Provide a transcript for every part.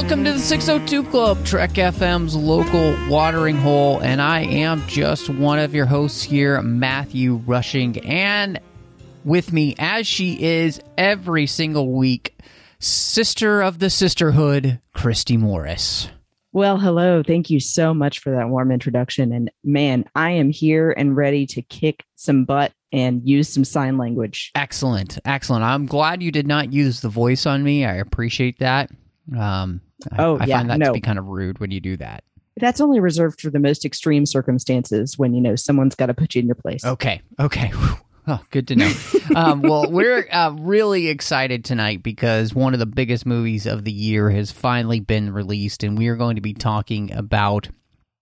Welcome to the 602 Club, Trek FM's local watering hole, and I am just one of your hosts here, Matthew Rushing, and with me, as she is every single week, sister of the sisterhood, Christy Morris. Well, hello. Thank you so much for that warm introduction. And man, I am here and ready to kick some butt and use some sign language. Excellent, excellent. I'm glad you did not use the voice on me. I appreciate that. Um, I, Oh, I yeah, find that no. to be kind of rude when you do that. That's only reserved for the most extreme circumstances when, you know, someone's got to put you in your place. Okay. Okay. Oh, good to know. um, well, we're uh, really excited tonight because one of the biggest movies of the year has finally been released, and we are going to be talking about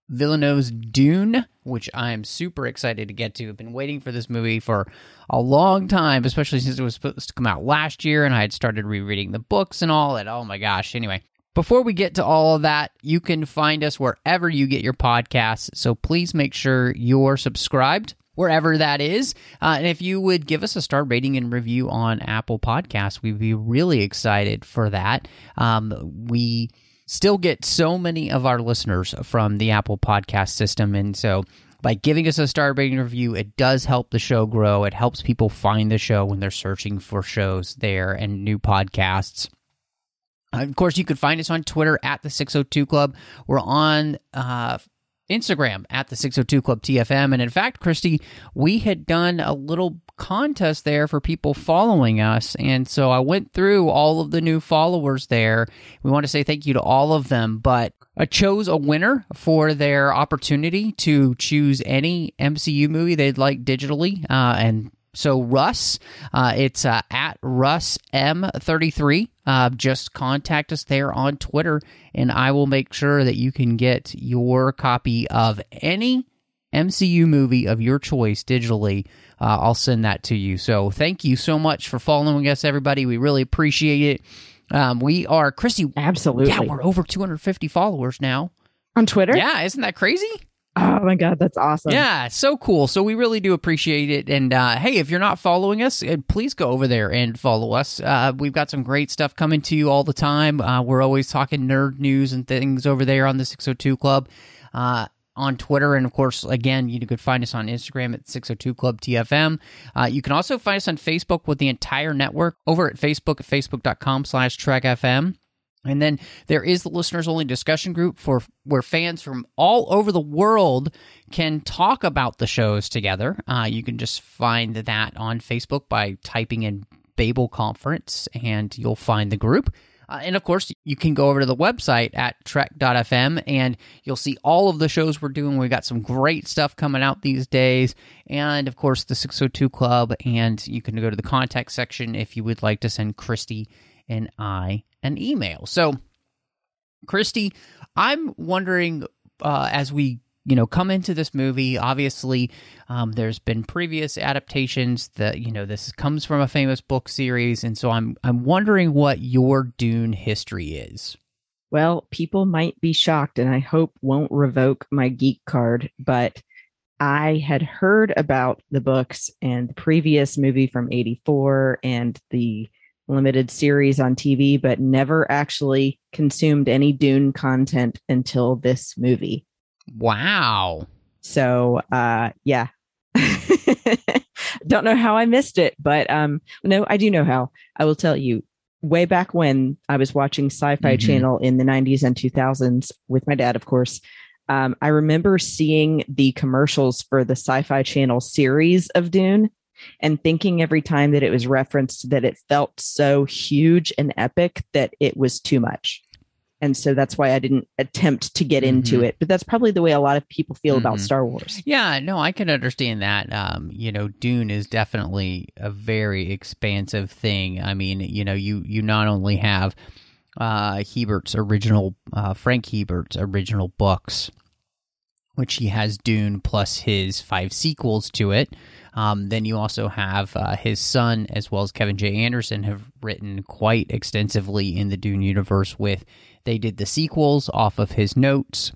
Villeneuve's Dune, which I am super excited to get to. I've been waiting for this movie for a long time, especially since it was supposed to come out last year, and I had started rereading the books and all. And oh my gosh! Anyway, before we get to all of that, you can find us wherever you get your podcasts. So please make sure you're subscribed wherever that is. Uh, and if you would give us a star rating and review on Apple Podcasts, we'd be really excited for that. Um, we still get so many of our listeners from the Apple Podcast system. And so by giving us a star rating review, it does help the show grow. It helps people find the show when they're searching for shows there and new podcasts. Uh, Of course, you could find us on Twitter at the 602 Club. We're on uh, Instagram at the 602 Club TFM. And in fact, Christy, we had done a little contest there for people following us. And so I went through all of the new followers there. We want to say thank you to all of them, but I chose a winner for their opportunity to choose any MCU movie they'd like digitally. Uh, and so Russ, uh, it's uh, at Russ M33. Uh, just contact us there on Twitter, and I will make sure that you can get your copy of any MCU movie of your choice digitally. Uh, I'll send that to you. So thank you so much for following us, everybody. We really appreciate it. Um, we are Christy. Absolutely. Yeah, we're over 250 followers now. on Twitter? Yeah, isn't that crazy? Oh my God, that's awesome. Yeah, so cool. So we really do appreciate it. And uh, hey, if you're not following us, uh, please go over there and follow us. Uh, we've got some great stuff coming to you all the time. Uh, we're always talking nerd news and things over there on the 602 Club. On Twitter, and of course, again, you could find us on Instagram at 602 Club TFM. Uh, you can also find us on Facebook with the entire network over at Facebook at facebook.com slash Trek FM. And then there is the listeners only discussion group for where fans from all over the world can talk about the shows together. Uh, you can just find that on Facebook by typing in Babel Conference and you'll find the group. Uh, and of course, you can go over to the website at trek.fm and you'll see all of the shows we're doing. We've got some great stuff coming out these days. And of course, the 602 Club. And you can go to the contact section if you would like to send Christy and I an email. So, Christy, I'm wondering uh, as we you know come into this movie. Obviously um, there's been previous adaptations that you know this comes from a famous book series. And so i'm i'm wondering what your dune history is. Well, people might be shocked, and I hope won't revoke my geek card, but I had heard about the books and the previous movie from 84 and the limited series on TV, but never actually consumed any Dune content until this movie. Wow So, uh, yeah. Don't know how I missed it, but um, no, I do know how. I will tell you. Way back when I was watching Sci-Fi Mhm. Channel in the 90s and 2000s with my dad, of course, um, I remember seeing the commercials for the Sci-Fi Channel series of Dune, and thinking every time that it was referenced that it felt so huge and epic that it was too much. And so that's why I didn't attempt to get into Mhm. it. But that's probably the way a lot of people feel about Mhm. Star Wars. Yeah, no, I can understand that. Um, you know, Dune is definitely a very expansive thing. I mean, you know, you you not only have uh Herbert's original uh Frank Herbert's original books, which he has Dune plus his five sequels to it. Um, then you also have uh, his son, as well as Kevin J. Anderson, have written quite extensively in the Dune universe. With they did the sequels off of his notes,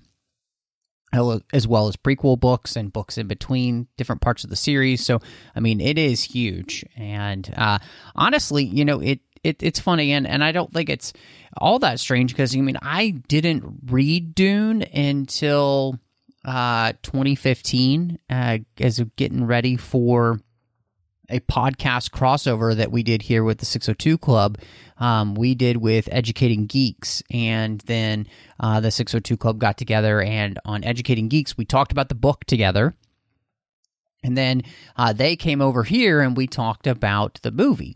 as well as prequel books and books in between different parts of the series. So, I mean, it is huge. And uh, honestly, you know, it, it it's funny, and, and I don't think it's all that strange because I mean, I didn't read Dune until uh, 2015 uh, as getting ready for a podcast crossover that we did here with the 602 Club. Um, we did with Educating Geeks, and then uh, the 602 Club got together, and on Educating Geeks, we talked about the book together. And then uh, they came over here and we talked about the movie.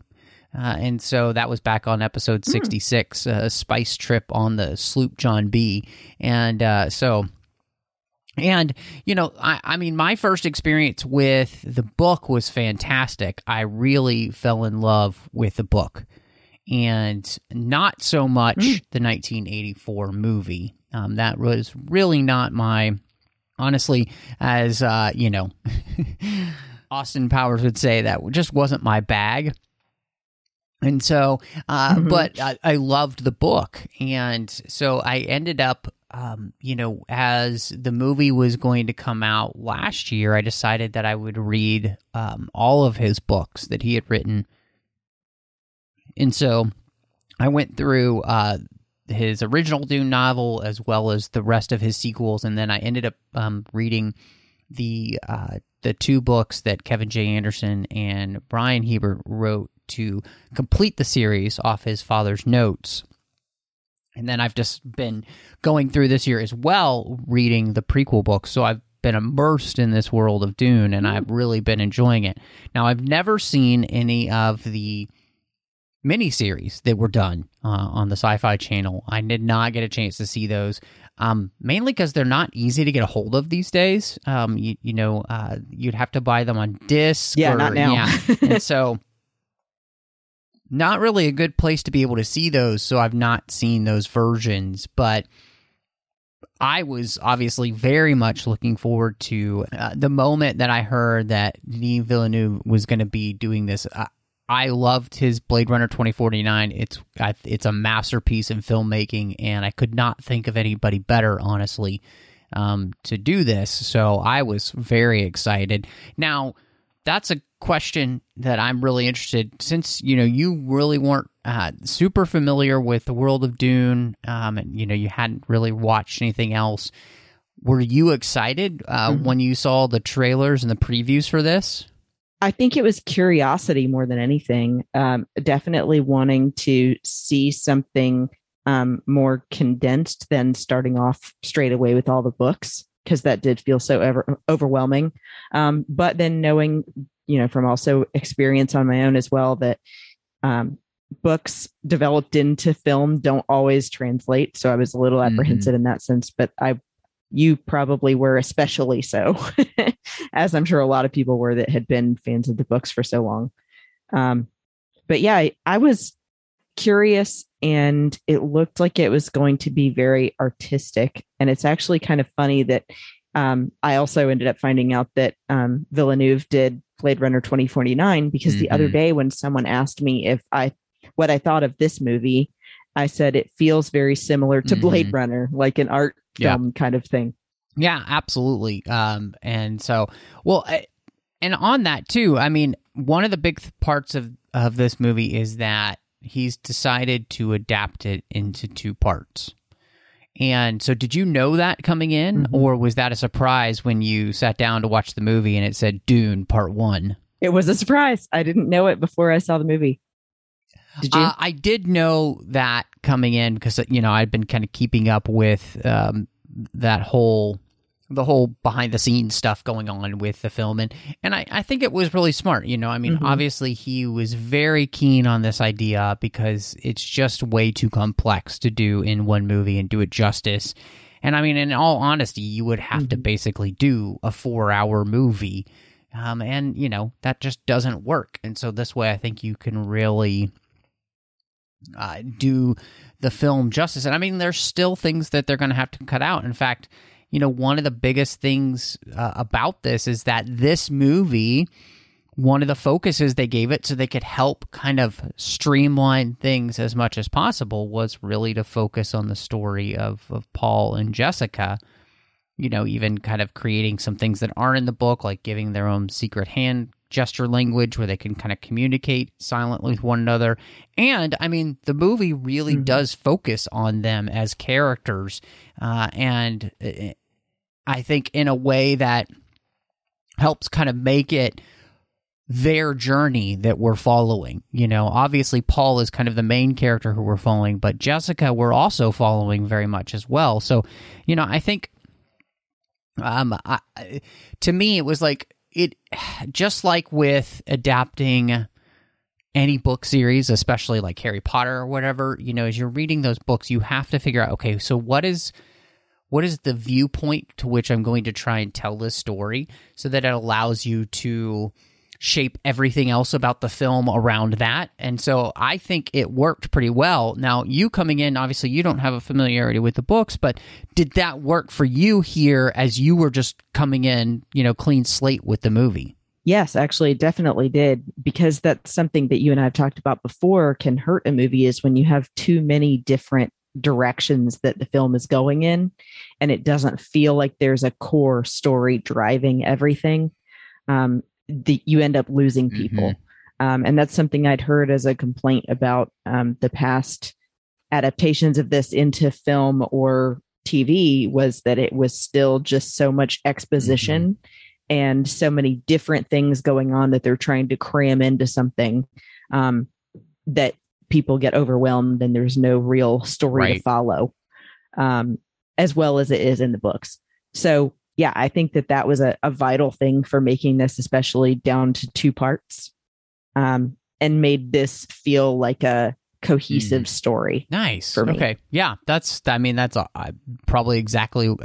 Uh, and so that was back on episode 66, uh, Spice Trip on the Sloop John B. And uh, so and, you know, I, I mean, my first experience with the book was fantastic. I really fell in love with the book and not so much Mm. the 1984 movie. Um, that was really not my, honestly, as, uh, you know, Austin Powers would say, that just wasn't my bag. And so, uh, Mhm. but I, I loved the book. And so I ended up um, you know, as the movie was going to come out last year, I decided that I would read um, all of his books that he had written. And so I went through uh, his original Dune novel as well as the rest of his sequels, and then I ended up um, reading the uh, the two books that Kevin J. Anderson and Brian Herbert wrote to complete the series off his father's notes. And then I've just been going through this year as well, reading the prequel books. So I've been immersed in this world of Dune and I've really been enjoying it. Now, I've never seen any of the miniseries that were done uh, on the Sci Fi channel. I did not get a chance to see those, um, mainly because they're not easy to get a hold of these days. Um, you, you know, uh, you'd have to buy them on disc. Yeah, or- not now. Yeah. and so not really a good place to be able to see those so i've not seen those versions but i was obviously very much looking forward to uh, the moment that i heard that denis villeneuve was going to be doing this. Uh, i loved his blade runner 2049 it's I, it's a masterpiece in filmmaking and i could not think of anybody better honestly um, to do this so i was very excited. Now that's a question that I'm really interested since you know you really weren't uh, super familiar with the world of Dune, um, and you know you hadn't really watched anything else. Were you excited uh, Mhm. when you saw the trailers and the previews for this? I think it was curiosity more than anything. Um, definitely wanting to see something um, more condensed than starting off straight away with all the books, because that did feel so ever, overwhelming. Um, but then knowing, you know, from also experience on my own as well, that um, books developed into film don't always translate. So I was a little Mhm. apprehensive in that sense, but I you probably were especially so as i'm sure a lot of people were that had been fans of the books for so long um, but yeah I, I was curious and it looked like it was going to be very artistic and it's actually kind of funny that um, i also ended up finding out that um, villeneuve did blade runner 2049 because the other Mhm. day when someone asked me if i what i thought of this movie i said it feels very similar to blade Mhm. runner like an art Yeah. film kind of thing Yeah, absolutely. Um, and so, well, I, and on that too, I mean, one of the big th- parts of of this movie is that he's decided to adapt it into two parts. And so, did you know that coming in, Mhm. or was that a surprise when you sat down to watch the movie and it said Dune Part One? It was a surprise. I didn't know it before I saw the movie. Did you? Uh, I did know that coming in because you know I'd been kind of keeping up with um, that whole the whole behind the scenes stuff going on with the film and and I, I think it was really smart you know i mean Mhm. obviously he was very keen on this idea because it's just way too complex to do in one movie and do it justice and i mean in all honesty you would have to Mhm. basically do a four hour movie um, and you know that just doesn't work and so this way i think you can really uh, do the film justice. And I mean, there's still things that they're going to have to cut out. In fact, you know, one of the biggest things uh, about this is that this movie, one of the focuses they gave it so they could help kind of streamline things as much as possible was really to focus on the story of, of Paul and Jessica. You know, even kind of creating some things that aren't in the book, like giving their own secret hand gesture language where they can kind of communicate silently with one another. And I mean, the movie really Mhm. does focus on them as characters, uh, and uh, I think in a way that helps kind of make it their journey that we're following. You know, obviously Paul is kind of the main character who we're following, but Jessica we're also following very much as well. So, you know, I think um I, to me it was like it just like with adapting any book series, especially like Harry Potter or whatever, you know, as you're reading those books, you have to figure out, okay, so what is what is the viewpoint to which I'm going to try and tell this story so that it allows you to shape everything else about the film around that. And so I think it worked pretty well. Now, you coming in, obviously you don't have a familiarity with the books, but did that work for you here as you were just coming in, you know, clean slate with the movie? Yes, actually, it definitely did because that's something that you and I have talked about before can hurt a movie is when you have too many different directions that the film is going in and it doesn't feel like there's a core story driving everything. Um, the, you end up losing people. Um, and that's something I'd heard as a complaint about um, the past adaptations of this into film or TV was that it was still just so much exposition and so many different things going on that they're trying to cram into something um, that people get overwhelmed and there's no real story to follow um, as well as it is in the books. So, yeah, I think that that was a, a vital thing for making this, especially down to two parts, um, and made this feel like a cohesive story. Nice. Okay. Yeah, that's. I mean, that's uh, probably exactly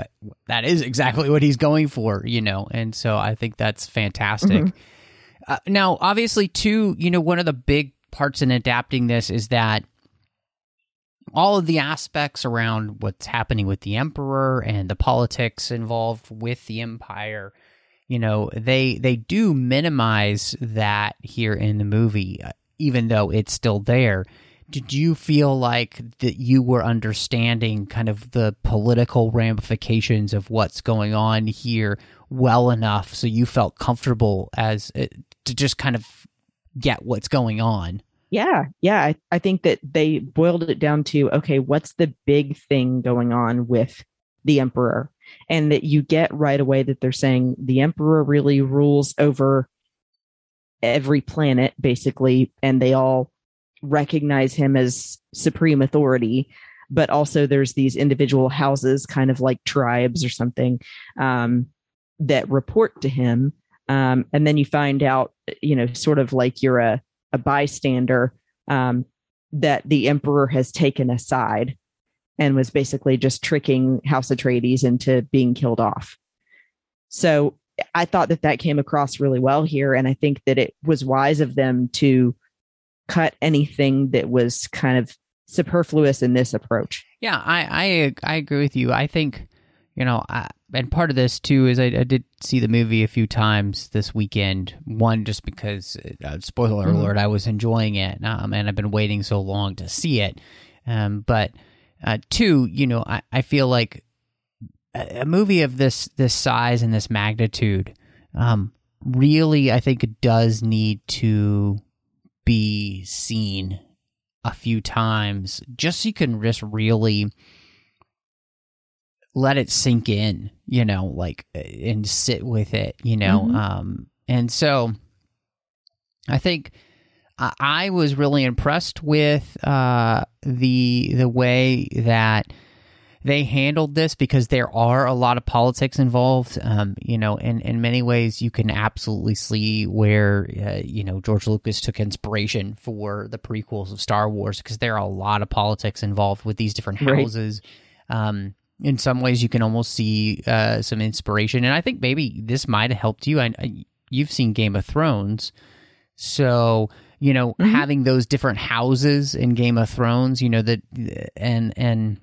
that is exactly what he's going for. You know, and so I think that's fantastic. Mhm. Uh, now, obviously, too, you know, one of the big parts in adapting this is that all of the aspects around what's happening with the emperor and the politics involved with the empire you know they they do minimize that here in the movie uh, even though it's still there. Did you feel like that you were understanding kind of the political ramifications of what's going on here well enough so you felt comfortable as uh, to just kind of get what's going on Yeah, yeah. I, I think that they boiled it down to okay, what's the big thing going on with the emperor? And that you get right away that they're saying the emperor really rules over every planet, basically, and they all recognize him as supreme authority. But also, there's these individual houses, kind of like tribes or something, um, that report to him. Um, and then you find out, you know, sort of like you're a a bystander um, that the emperor has taken aside and was basically just tricking House Atreides into being killed off. So I thought that that came across really well here, and I think that it was wise of them to cut anything that was kind of superfluous in this approach. Yeah, I I I agree with you. I think you know, I, and part of this too is I, I did see the movie a few times this weekend. One just because, uh, spoiler Mhm. alert, I was enjoying it, um, and I've been waiting so long to see it. Um, but uh, two, you know, I, I feel like a, a movie of this this size and this magnitude, um, really, I think it does need to be seen a few times just so you can just really let it sink in, you know, like and sit with it, you know. Mhm. Um and so I think I, I was really impressed with uh the the way that they handled this because there are a lot of politics involved. Um, you know, in in many ways, you can absolutely see where uh, you know George Lucas took inspiration for the prequels of Star Wars because there are a lot of politics involved with these different Right. houses. Um, in some ways, you can almost see uh, some inspiration, and I think maybe this might have helped you. I, I, you've seen Game of Thrones, so you know Mhm. having those different houses in Game of Thrones, you know that, and and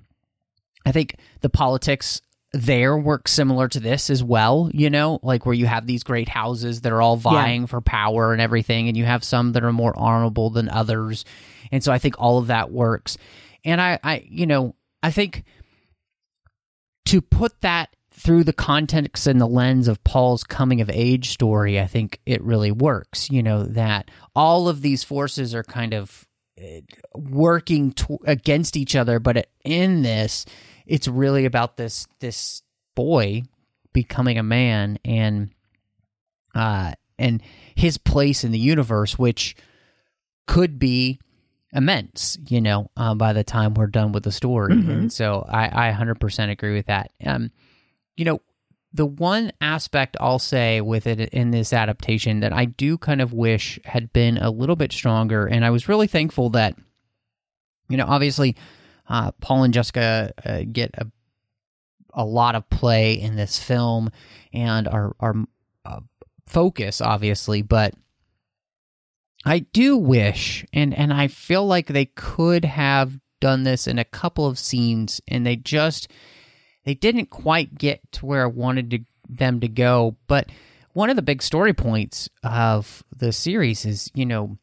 I think the politics there work similar to this as well, you know, like where you have these great houses that are all vying for power and everything, and you have some that are more honorable than others. And so I think all of that works. And I, I you know, I think to put that through the context and the lens of Paul's coming of age story, I think it really works. You know, that all of these forces are kind of uh, working to- against each other, but in this, it's really about this this boy becoming a man and uh and his place in the universe which could be immense you know uh, by the time we're done with the story Mhm. and so i i 100% agree with that um you know the one aspect i'll say with it in this adaptation that i do kind of wish had been a little bit stronger and i was really thankful that you know obviously uh, Paul and Jessica uh, get a a lot of play in this film and are are uh, focus obviously, but I do wish and and I feel like they could have done this in a couple of scenes and they just they didn't quite get to where I wanted to, them to go, but one of the big story points of the series is, you know,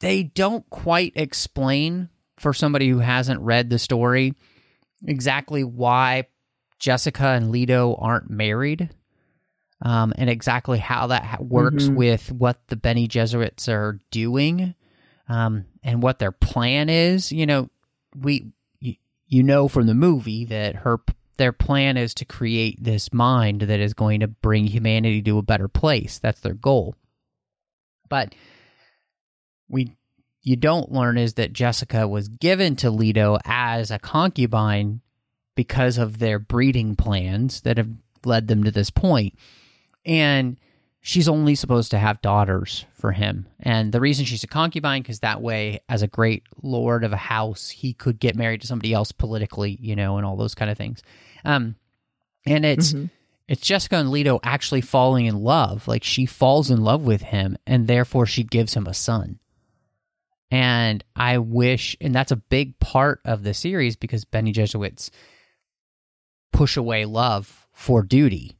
they don't quite explain for somebody who hasn't read the story exactly why Jessica and Leto aren't married. Um, and exactly how that ha- works Mhm. with what the Bene Gesserits are doing, um, and what their plan is. You know, we you, you know from the movie that her their plan is to create this mind that is going to bring humanity to a better place. That's their goal. But we you don't learn is that Jessica was given to Leto as a concubine because of their breeding plans that have led them to this point. And she's only supposed to have daughters for him. And the reason she's a concubine because that way as a great lord of a house, he could get married to somebody else politically, you know, and all those kind of things. Um and it's Mhm. it's Jessica and Leto actually falling in love. Like she falls in love with him, and therefore she gives him a son. And I wish, and that's a big part of the series because Bene Gesserits push away love for duty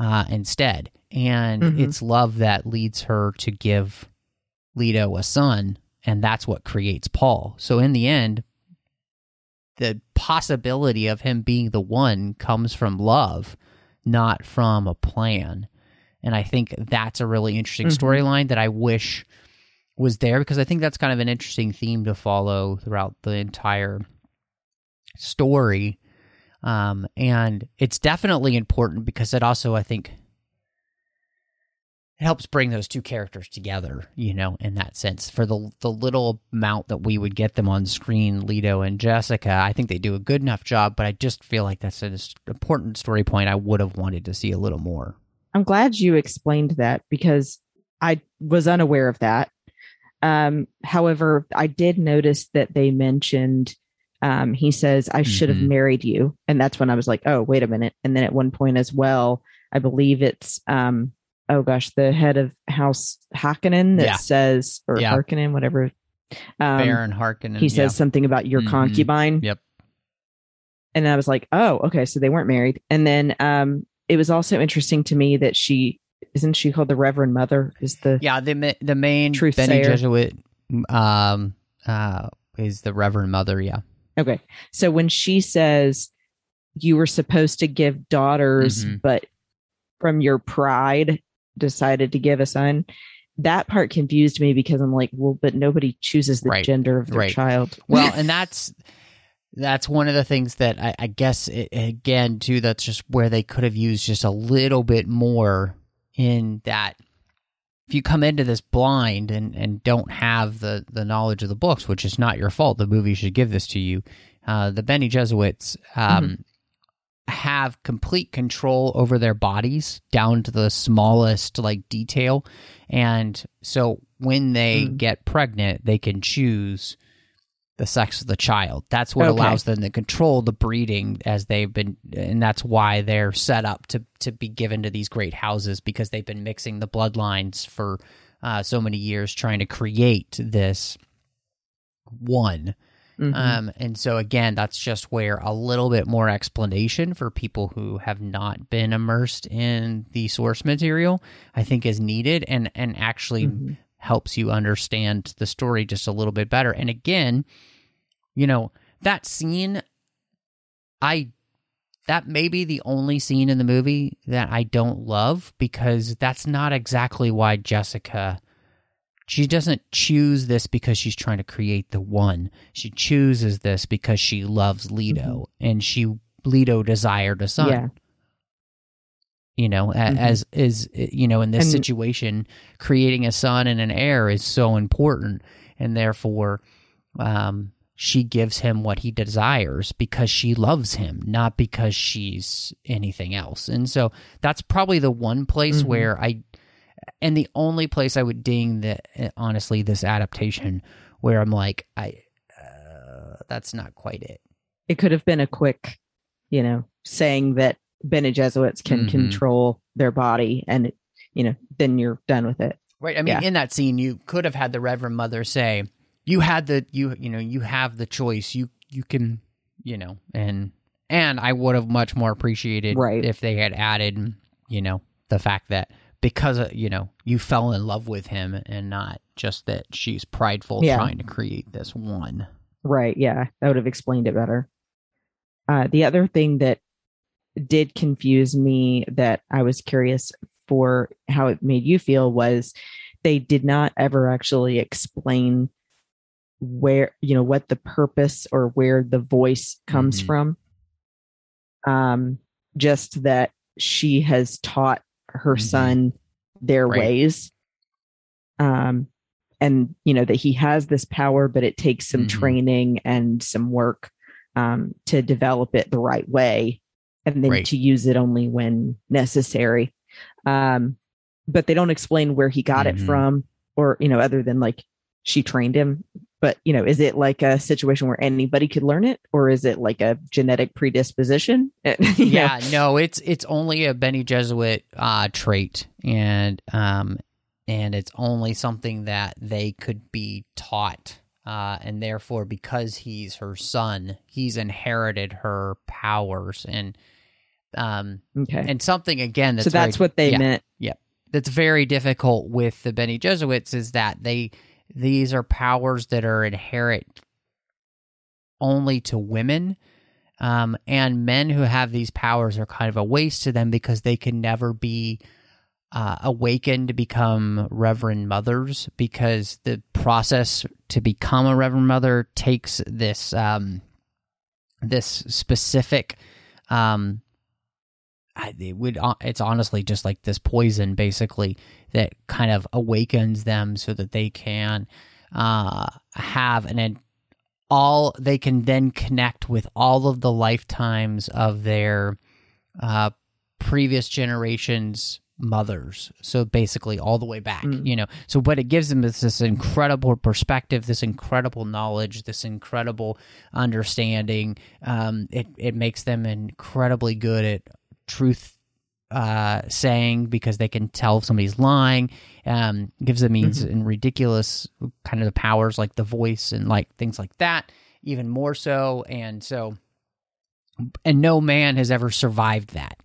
uh, instead. And Mhm. it's love that leads her to give Leto a son, and that's what creates Paul. So in the end, the possibility of him being the one comes from love, not from a plan. And I think that's a really interesting Mhm. storyline that I wish was there because I think that's kind of an interesting theme to follow throughout the entire story. Um, and it's definitely important because it also, I think, it helps bring those two characters together, you know, in that sense. For the the little amount that we would get them on screen, Leto and Jessica, I think they do a good enough job, but I just feel like that's an important story point I would have wanted to see a little more. I'm glad you explained that because I was unaware of that. Um, however, I did notice that they mentioned um, he says, I should have Mhm. married you. And that's when I was like, oh, wait a minute. And then at one point as well, I believe it's um, oh gosh, the head of House Hakkinen that Yeah. says or Yeah. Harkonnen, whatever. Um, Baron Harkonnen. he says something about your Mhm. concubine. Yep. And I was like, oh, okay, so they weren't married. And then um, it was also interesting to me that she isn't she called the Reverend Mother? Is the Yeah, the the main Truth Benny. Jesuit um uh is the Reverend Mother, yeah. Okay? So when she says you were supposed to give daughters, Mhm. but from your pride decided to give a son. That part confused me because I'm like, well, but nobody chooses the Right. gender of their Right. child. Well, and that's that's one of the things that I, I guess it, again too. That's just where they could have used just a little bit more in that. If you come into this blind and, and don't have the, the knowledge of the books, which is not your fault, the movie should give this to you. uh, the Bene Gesserits um, have complete control over their bodies down to the smallest like detail, and so when they Mm. get pregnant, they can choose the sex of the child. That's what Okay. allows them to control the breeding as they've been, and that's why they're set up to to be given to these great houses because they've been mixing the bloodlines for uh, so many years, trying to create this one. Mhm. Um, and so again, that's just where a little bit more explanation for people who have not been immersed in the source material, I think, is needed, and and actually Mhm. helps you understand the story just a little bit better. And again, you know that scene, I that may be the only scene in the movie that I don't love because that's not exactly why Jessica she doesn't choose this because she's trying to create the one. She chooses this because she loves Leto and she Leto desired a son. Yeah. You know, Mhm. as is you know in this And- situation, creating a son and an heir is so important, and therefore, um, she gives him what he desires because she loves him, not because she's anything else. And so that's probably the one place Mhm. where I, and the only place I would ding that honestly this adaptation where I'm like I, uh, that's not quite it. It could have been a quick, you know, saying that Bene Gesserits can Mhm. control their body and, you know, then you're done with it. Right. I mean, Yeah. in that scene, you could have had the Reverend Mother say, "You had the you you know you have the choice. You you can you know and and I would have much more appreciated Right. if they had added you know the fact that because uh, you know you fell in love with him and not just that she's prideful Yeah. trying to create this one. Right. Yeah. That would have explained it better. Uh, the other thing that did confuse me that I was curious for how it made you feel was they did not ever actually explain where, you know, what the purpose or where the voice comes Mhm. from. Um, just that she has taught her Mhm. son their Right. ways. Um, and you know that he has this power, but it takes some Mhm. training and some work um, to develop it the right way, and then Right. to use it only when necessary. Um, but they don't explain where he got it from, or you know, other than like she trained him. But you know, is it like a situation where anybody could learn it, or is it like a genetic predisposition? You know? yeah, no, it's it's only a Bene Gesserit uh, trait, and um, and it's only something that they could be taught, uh, and therefore, because he's her son, he's inherited her powers, and um, Okay. and something again that's so that's very- what they yeah, meant. that's very difficult with the Bene Gesserits is that they these are powers that are inherent only to women. Um, and men who have these powers are kind of a waste to them because they can never be uh, awakened to become reverend mothers because the process to become a reverend mother takes this um, this specific um, it would uh, it's honestly just like this poison basically that kind of awakens them so that they can uh, have an an all they can then connect with all of the lifetimes of their uh, previous generations mothers. So basically all the way back Mm. you know? So what it gives them is this incredible perspective this incredible knowledge this incredible understanding. Um, it, it makes them incredibly good at truth uh, saying because they can tell if somebody's lying. Um, gives them means and ridiculous kind of the powers like the voice and like things like that, even more so. And so, and no man has ever survived that.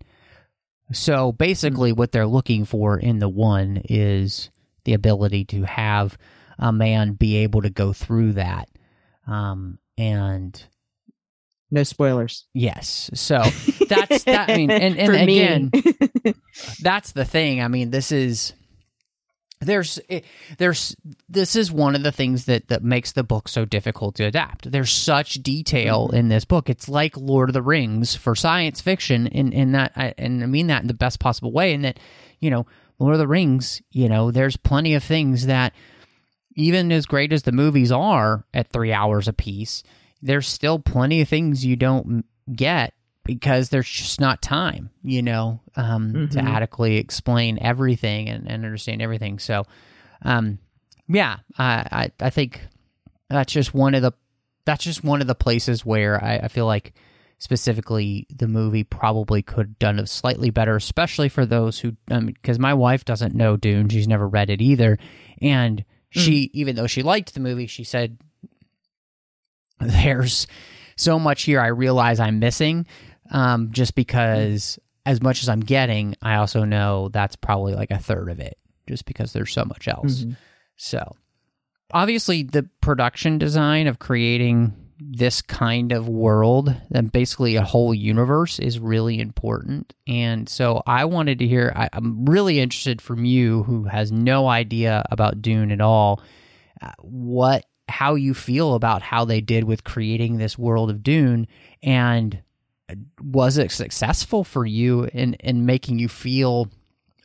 So basically, what they're looking for in the one is the ability to have a man be able to go through that. Um, and No spoilers. yes, so that's that. I mean, and, and again, that's the thing. I mean, this is there's there's this is one of the things that that makes the book so difficult to adapt. There's such detail mm-hmm. in this book. It's like Lord of the Rings for science fiction, in in that, I, and I mean that in the best possible way. In that, you know, Lord of the Rings, you know, there's plenty of things that even as great as the movies are at three hours a piece, there's still plenty of things you don't get because there's just not time, you know, um, mm-hmm. to adequately explain everything and, and understand everything. So, um, yeah, I, I, I think that's just one of the that's just one of the places where I, I feel like specifically the movie probably could have done it slightly better, especially for those who because my wife doesn't know Dune, she's never read it either, and she mm. even though she liked the movie, she said there's so much here I realize I'm missing, um, just because as much as I'm getting, I also know that's probably like a third of it, just because there's so much else. Mm-hmm. So obviously the production design of creating this kind of world and basically a whole universe is really important. And so I wanted to hear, I, am really interested from you who has no idea about Dune at all, uh, what, how you feel about how they did with creating this world of Dune and was it successful for you in, in making you feel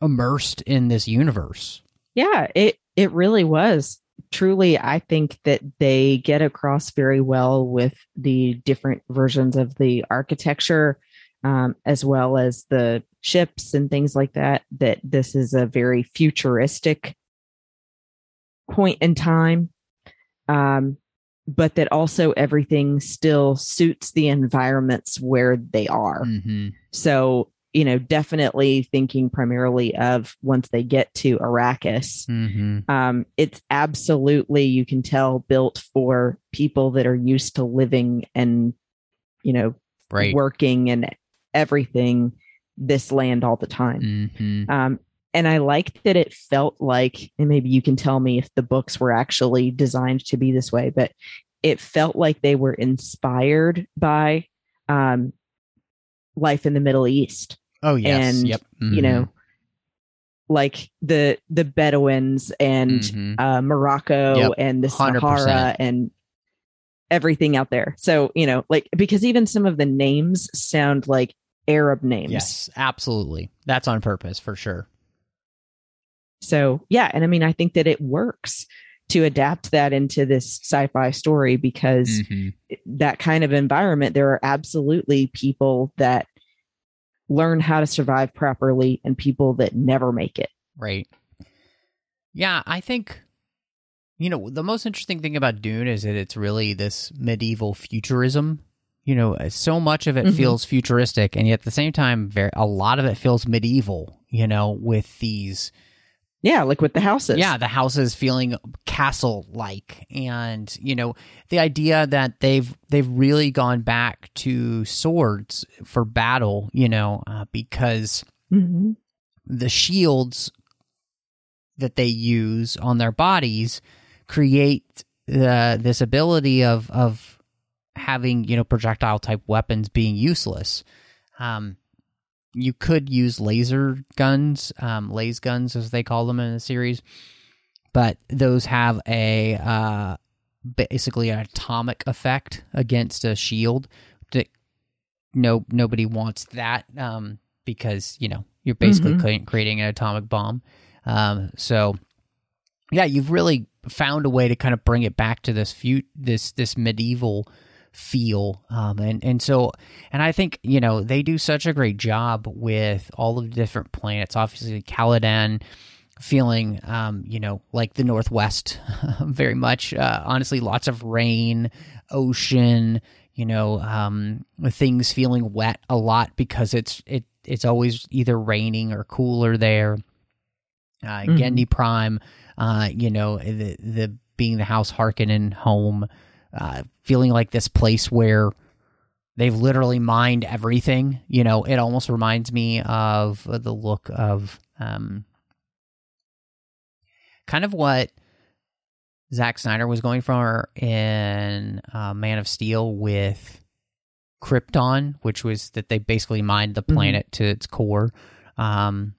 immersed in this universe? Yeah, it, it really was truly, I think that they get across very well with the different versions of the architecture, um, as well as the ships and things like that, that this is a very futuristic point in time. Um, but that also everything still suits the environments where they are. Mm-hmm. So you know, definitely thinking primarily of once they get to Arrakis. Mm-hmm. Um, it's absolutely, you can tell, built for people that are used to living and, you know, right. working and everything this land all the time. Mm-hmm. Um, and I liked that it felt like, and maybe you can tell me if the books were actually designed to be this way, but it felt like they were inspired by um, life in the Middle East. Oh yes, and yep. Mm-hmm. you know, like the the Bedouins and mm-hmm. uh, Morocco yep. and the 100%. Sahara and everything out there. So you know, like because even some of the names sound like Arab names. Yes, absolutely. That's on purpose for sure. So yeah, and I mean, I think that it works to adapt that into this sci-fi story because mm-hmm. that kind of environment there are absolutely people that learn how to survive properly and people that never make it. Right. Yeah, I think you know, the most interesting thing about Dune is that it's really this medieval futurism. You know, so much of it mm-hmm. feels futuristic and yet at the same time very a lot of it feels medieval, you know, with these yeah, like with the houses. Yeah, the houses feeling castle like and you know, the idea that they've they've really gone back to swords for battle, you know, uh, because mm-hmm. the shields that they use on their bodies create uh, this ability of of having, you know, projectile type weapons being useless. Um you could use laser guns, um, laser guns as they call them in the series, but those have a uh, basically an atomic effect against a shield. No, nobody wants that um, because you know you're basically mm-hmm. creating an atomic bomb. Um, so, yeah, you've really found a way to kind of bring it back to this few this this medieval feel. Um, and, and so, and I think, you know, they do such a great job with all of the different planets. Obviously, Caladan feeling, um, you know, like the Northwest very much. Uh, honestly, lots of rain, ocean, you know, um, things feeling wet a lot because it's, it, it's always either raining or cooler there. Uh, mm-hmm. Giedi Prime, uh, you know, the, the being the house Harkonnen home, uh, feeling like this place where they've literally mined everything. You know, it almost reminds me of the look of um, kind of what Zack Snyder was going for in uh, Man of Steel with Krypton, which was that they basically mined the mm-hmm. planet mm-hmm. to its core. Um,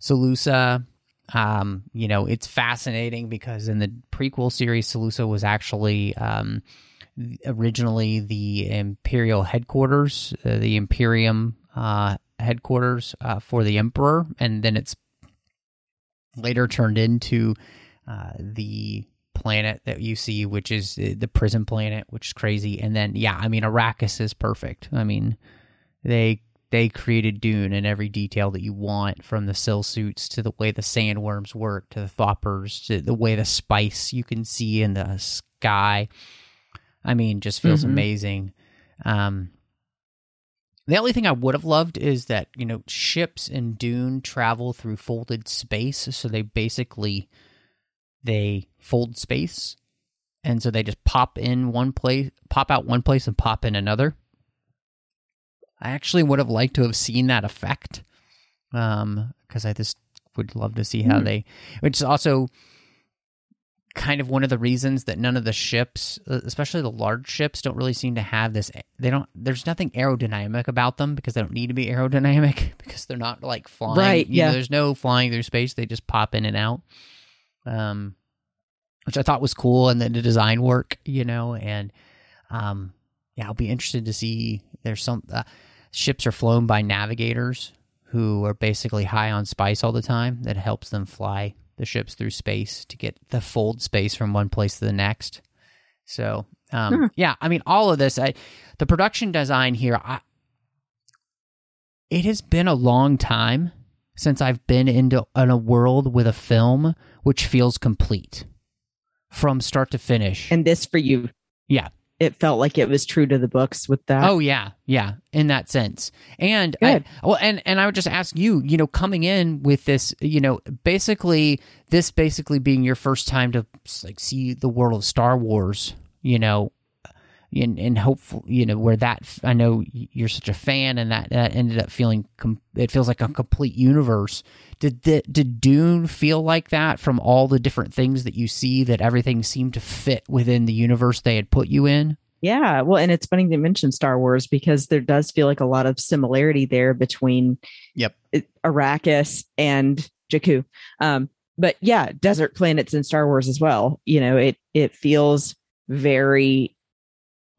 Salusa, um, you know, it's fascinating because in the prequel series, Salusa was actually um, originally the imperial headquarters, uh, the Imperium uh, headquarters uh, for the emperor, and then it's later turned into uh, the planet that you see, which is the prison planet, which is crazy. And then, yeah, I mean, Arrakis is perfect. I mean, they they created Dune in every detail that you want, from the stillsuits to the way the sandworms work, to the thopters, to the way the spice you can see in the sky. I mean, just feels Mhm. amazing. Um, the only thing I would have loved is that you know ships in Dune travel through folded space, so they basically they fold space, and so they just pop in one place, pop out one place, and pop in another. I actually would have liked to have seen that effect, um, because I just would love to see how Hmm. they, which is also kind of one of the reasons that none of the ships, especially the large ships, don't really seem to have this. They don't. There's nothing aerodynamic about them because they don't need to be aerodynamic because they're not like flying. Right, You know, yeah. there's no flying through space. They just pop in and out. Um, which I thought was cool, and then the design work, you know, and um, yeah, I'll be interested to see. There's some uh, ships are flown by navigators who are basically high on spice all the time. That helps them fly the ships through space to get the fold space from one place to the next. So, um, Hmm. yeah, I mean, all of this, I, the production design here, I, it has been a long time since I've been into in a world with a film which feels complete from start to finish. And this for you, yeah. It felt like it was true to the books with that. Oh yeah, yeah, in that sense. And I, well, and and I would just ask you, you know, coming in with this, you know, basically this basically being your first time to like see the world of Star Wars, you know, and and hopeful, you know, where that I know you're such a fan, and that that ended up feeling com- it feels like a complete universe. Did the, did Dune feel like that from all the different things that you see that everything seemed to fit within the universe they had put you in? Yeah, well, and it's funny to mention Star Wars because there does feel like a lot of similarity there between Yep. Arrakis and Jakku. Um, but yeah, desert planets in Star Wars as well. You know, it it feels very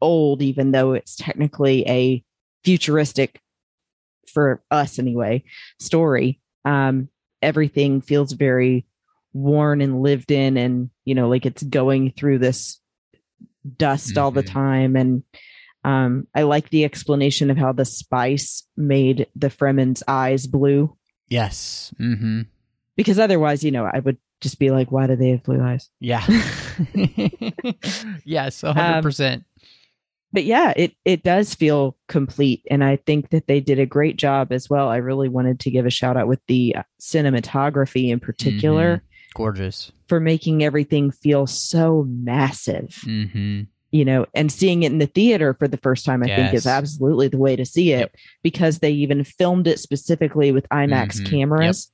old, even though it's technically a futuristic, for us anyway, story. Um, everything feels very worn and lived in, and you know, like it's going through this dust all the Mhm. time and um i like the explanation of how the spice made the fremen's eyes blue Yes. Mm-hmm. because otherwise you know i would just be like why do they have blue eyes Yeah. yes, a hundred Um, percent. But yeah it it does feel complete and i think that they did a great job as well i really wanted to give a shout out with the uh, cinematography in particular Gorgeous. for making everything feel so massive Mm-hmm. you know, and seeing it in the theater for the first time, I think is absolutely the way to see it Yep. because they even filmed it specifically with IMAX Mhm. cameras.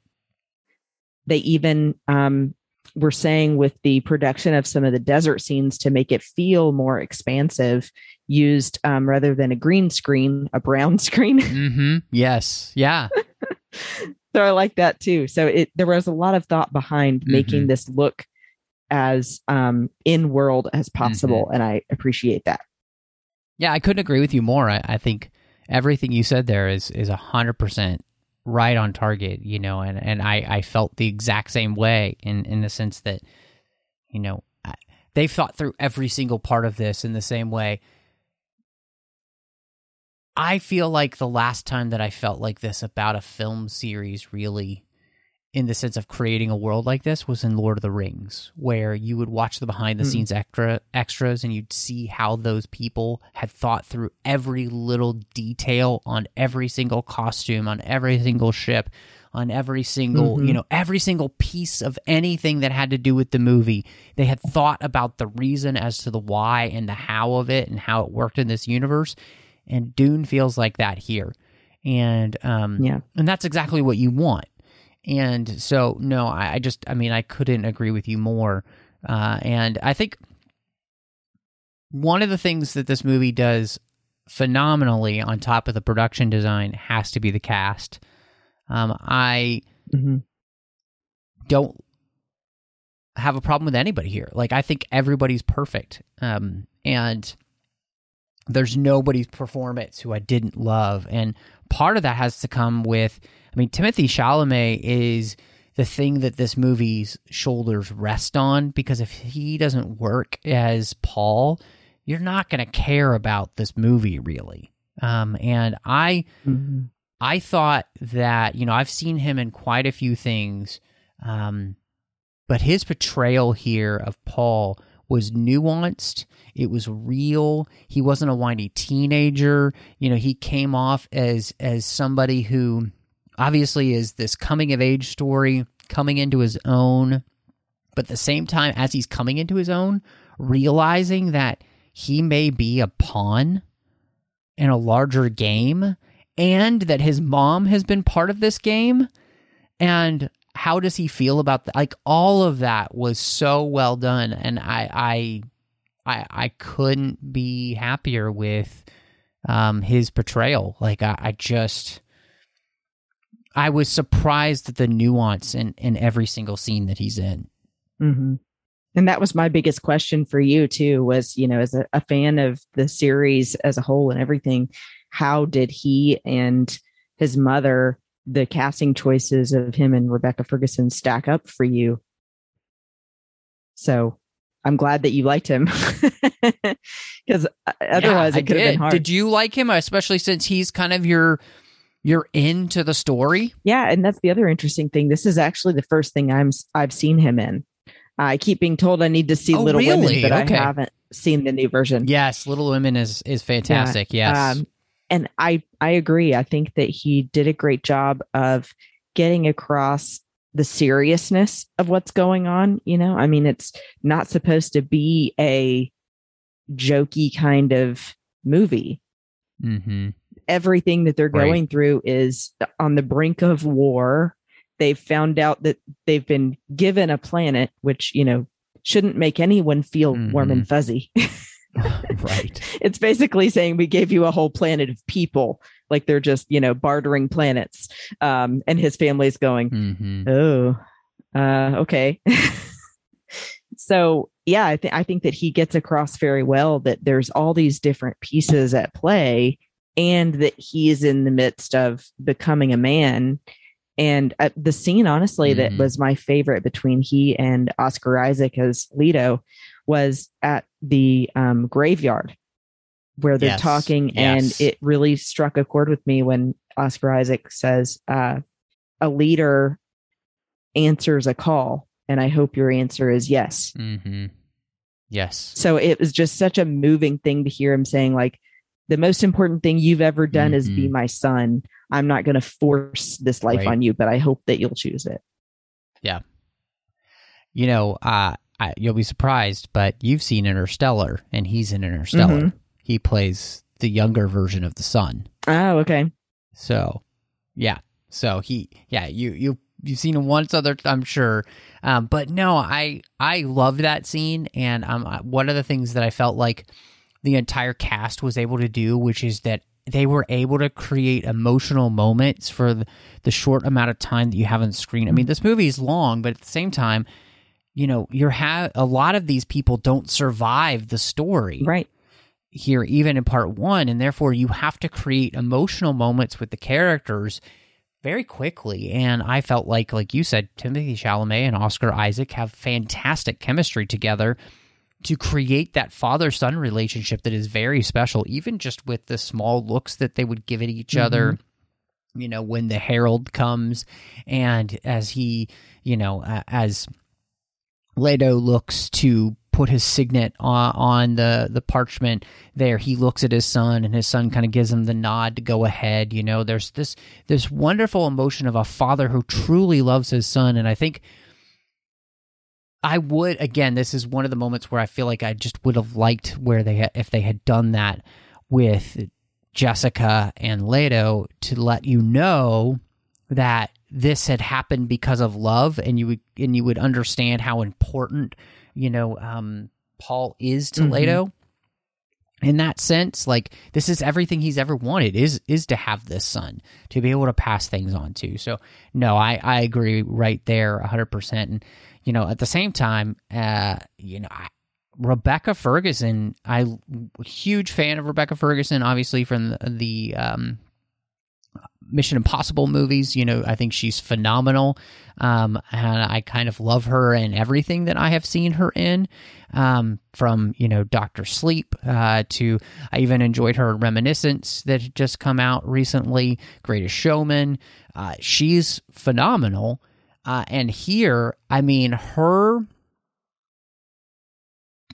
They even um, were saying with the production of some of the desert scenes to make it feel more expansive, used um, rather than a green screen, a brown screen. Mm-hmm. Yes. Yeah. so I like that too. So it there was a lot of thought behind making Mhm. this look as um, in world as possible, Mm-hmm. and I appreciate that. Yeah, I couldn't agree with you more. I, I think everything you said there is is a hundred percent right on target. You know, and and I I felt the exact same way in in the sense that you know I, they've thought through every single part of this in the same way. I feel like the last time that I felt like this about a film series really in the sense of creating a world like this was in Lord of the Rings, where you would watch the behind the scenes extra extras and you'd see how those people had thought through every little detail on every single costume, on every single ship, on every single, Mhm. you know, every single piece of anything that had to do with the movie. They had thought about the reason as to the why and the how of it and how it worked in this universe. And Dune feels like that here. And um Yeah. and that's exactly what you want. And so, no, I, I just, I mean, I couldn't agree with you more. Uh, and I think one of the things that this movie does phenomenally on top of the production design has to be the cast. Um, I Mhm. don't have a problem with anybody here. Like, I think everybody's perfect. Um, and there's nobody's performance who I didn't love. And part of that has to come with, I mean, Timothée Chalamet is the thing that this movie's shoulders rest on because if he doesn't work as Paul, you're not going to care about this movie really. Um, and I Mm-hmm. I thought that you know I've seen him in quite a few things, um, but his portrayal here of Paul was nuanced. It was real. He wasn't a whiny teenager. You know, he came off as as somebody who obviously is this coming of age story, coming into his own, but at the same time as he's coming into his own, realizing that he may be a pawn in a larger game and that his mom has been part of this game and how does he feel about that like all of that was so well done and i i i, I couldn't be happier with um his portrayal. Like i, I just i was surprised at the nuance in in every single scene that he's in hmm And that was my biggest question for you too. Was you know, as a, a fan of the series as a whole and everything, how did he and his mother, the casting choices of him and Rebecca Ferguson, stack up for you? So I'm glad that you liked him because otherwise Yeah, it could have been hard. Did you like him, especially since he's kind of your you're into the story? Yeah, and that's the other interesting thing. This is actually the first thing I'm I've seen him in. I keep being told I need to see Oh, Little really? Women, but Okay. I haven't seen the new version. Yes, Little Women is is fantastic. yes. Um, and I I agree. I think that he did a great job of getting across the seriousness of what's going on. You know, I mean, it's not supposed to be a jokey kind of movie. mm-hmm. Everything that they're Right. going through is on the brink of war. They've found out that they've been given a planet, which you know shouldn't make anyone feel warm and fuzzy. right. it's basically saying we gave you a whole planet of people like they're just you know bartering planets um and his family's going Mm-hmm. oh uh okay so yeah i think i think that he gets across very well that there's all these different pieces at play and that he is in the midst of becoming a man and uh, the scene honestly that Mhm. was my favorite between he and oscar isaac as leto was at the um, graveyard where they're Yes, talking yes. and it really struck a chord with me when oscar isaac says uh, a leader answers a call and i hope your answer is yes Mm-hmm. Yes. so it was just such a moving thing to hear him saying like the most important thing you've ever done is be Mhm. my son i'm not going to force this life Right. on you but i hope that you'll choose it Yeah. You know, uh, I, you'll be surprised, but you've seen Interstellar, and he's in Interstellar. Mhm. He plays the younger version of the son. oh okay So, yeah. So he, yeah, you you you've seen him once other, I'm sure. Um, but no, I I love that scene, and um, one of the things that I felt like the entire cast was able to do, which is that they were able to create emotional moments for the, the short amount of time that you have on screen. I mean, this movie is long, but at the same time, you know, you're ha- a lot of these people don't survive the story right. here even in part one and therefore you have to create emotional moments with the characters very quickly. And i felt like like you said timothée chalamet and oscar isaac have fantastic chemistry together to create that father-son relationship that is very special even just with the small looks that they would give at each other you know when the herald comes and as he you know uh, as Leto looks to put his signet on, on the the parchment there he looks at his son and his son kind of gives him the nod to go ahead you know. There's this this wonderful emotion of a father who truly loves his son and i think i would again this is one of the moments where i feel like i just would have liked where they had, if they had done that with jessica and leto to let you know that this had happened because of love and you would and you would understand how important you know um paul is to Mhm. leto. In that sense like this is everything he's ever wanted is is to have this son to be able to pass things on to. So no i i agree right there 100% and you know at the same time uh you know I, rebecca ferguson i huge fan of rebecca ferguson obviously from the, the um Mission Impossible movies. You know, I think she's phenomenal. Um, and I kind of love her in everything that I have seen her in. Um, from, you know, Doctor Sleep uh, to I even enjoyed her Reminiscence that just come out recently, Greatest Showman. Uh, she's phenomenal. Uh, and here, I mean, her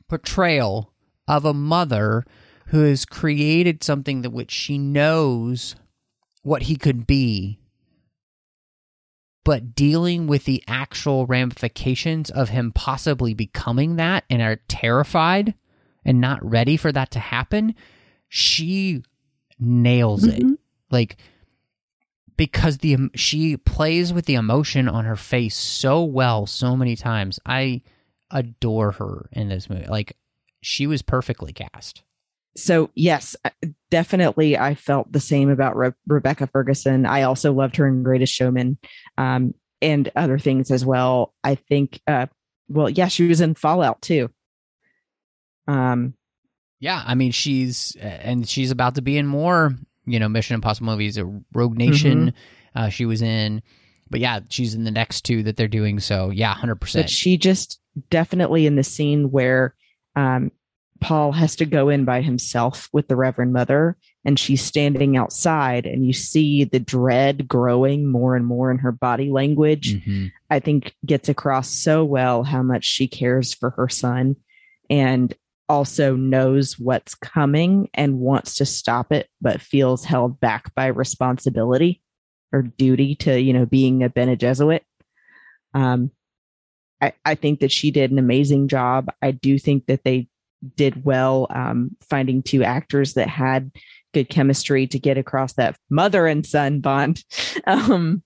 portrayal of a mother who has created something that which she knows what he could be but dealing with the actual ramifications of him possibly becoming that and are terrified and not ready for that to happen she nails it Mhm. like because the she plays with the emotion on her face so well so many times i adore her in this movie like she was perfectly cast So yes, definitely, I felt the same about Re- Rebecca Ferguson. I also loved her in Greatest Showman, um, and other things as well. I think, uh, well, yeah, she was in Fallout too. Um, Yeah, I mean she's and she's about to be in more, you know, Mission Impossible movies. uh, Rogue Nation, uh, she was in, but yeah, she's in the next two that they're doing. So yeah, hundred percent. she just definitely in the scene where um, Paul has to go in by himself with the Reverend Mother, and she's standing outside, and you see the dread growing more and more in her body language. hmm I think gets across so well how much she cares for her son and also knows what's coming and wants to stop it, but feels held back by responsibility or duty to, you know, being a Bene Gesserit. Um, I, I think that she did an amazing job. I do think that they did well um, finding two actors that had good chemistry to get across that mother and son bond. Um,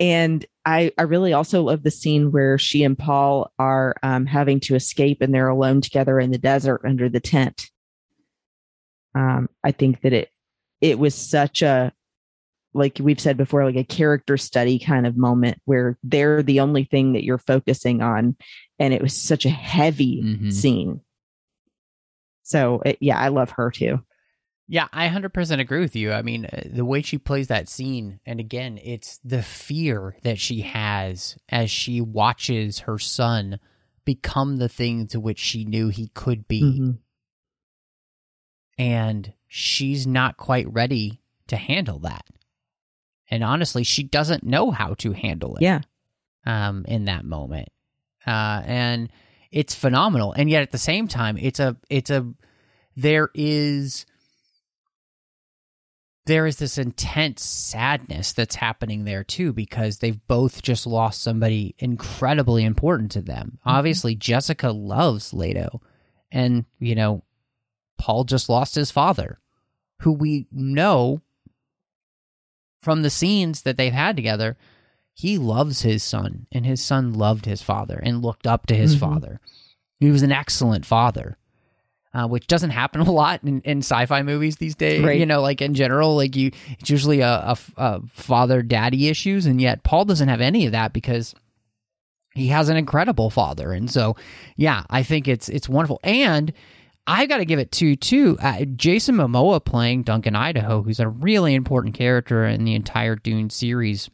and I, I really also love the scene where she and Paul are um, having to escape and they're alone together in the desert under the tent. Um, I think that it it was such a like we've said before, like a character study kind of moment where they're the only thing that you're focusing on, and it was such a heavy Mhm. scene. So it, yeah, I love her too. Yeah, I 100% agree with you. I mean, uh, the way she plays that scene, and again, it's the fear that she has as she watches her son become the thing to which she knew he could be. Mhm. And she's not quite ready to handle that. And honestly, she doesn't know how to handle it. Yeah, um, in that moment, uh, and it's phenomenal. And yet, at the same time, it's a it's a there is there is this intense sadness that's happening there too because they've both just lost somebody incredibly important to them. Obviously, Jessica loves Leto, and you know, Paul just lost his father, who we know from the scenes that they've had together, he loves his son, and his son loved his father and looked up to his Mhm. father. He was an excellent father, uh, which doesn't happen a lot in, in sci-fi movies these days. Right. You know, like in general, like you, it's usually a, a, a father-daddy issues, and yet Paul doesn't have any of that because he has an incredible father, and so yeah, I think it's it's wonderful and. I got to give it to too. Uh, Jason Momoa playing Duncan Idaho, who's a really important character in the entire Dune series.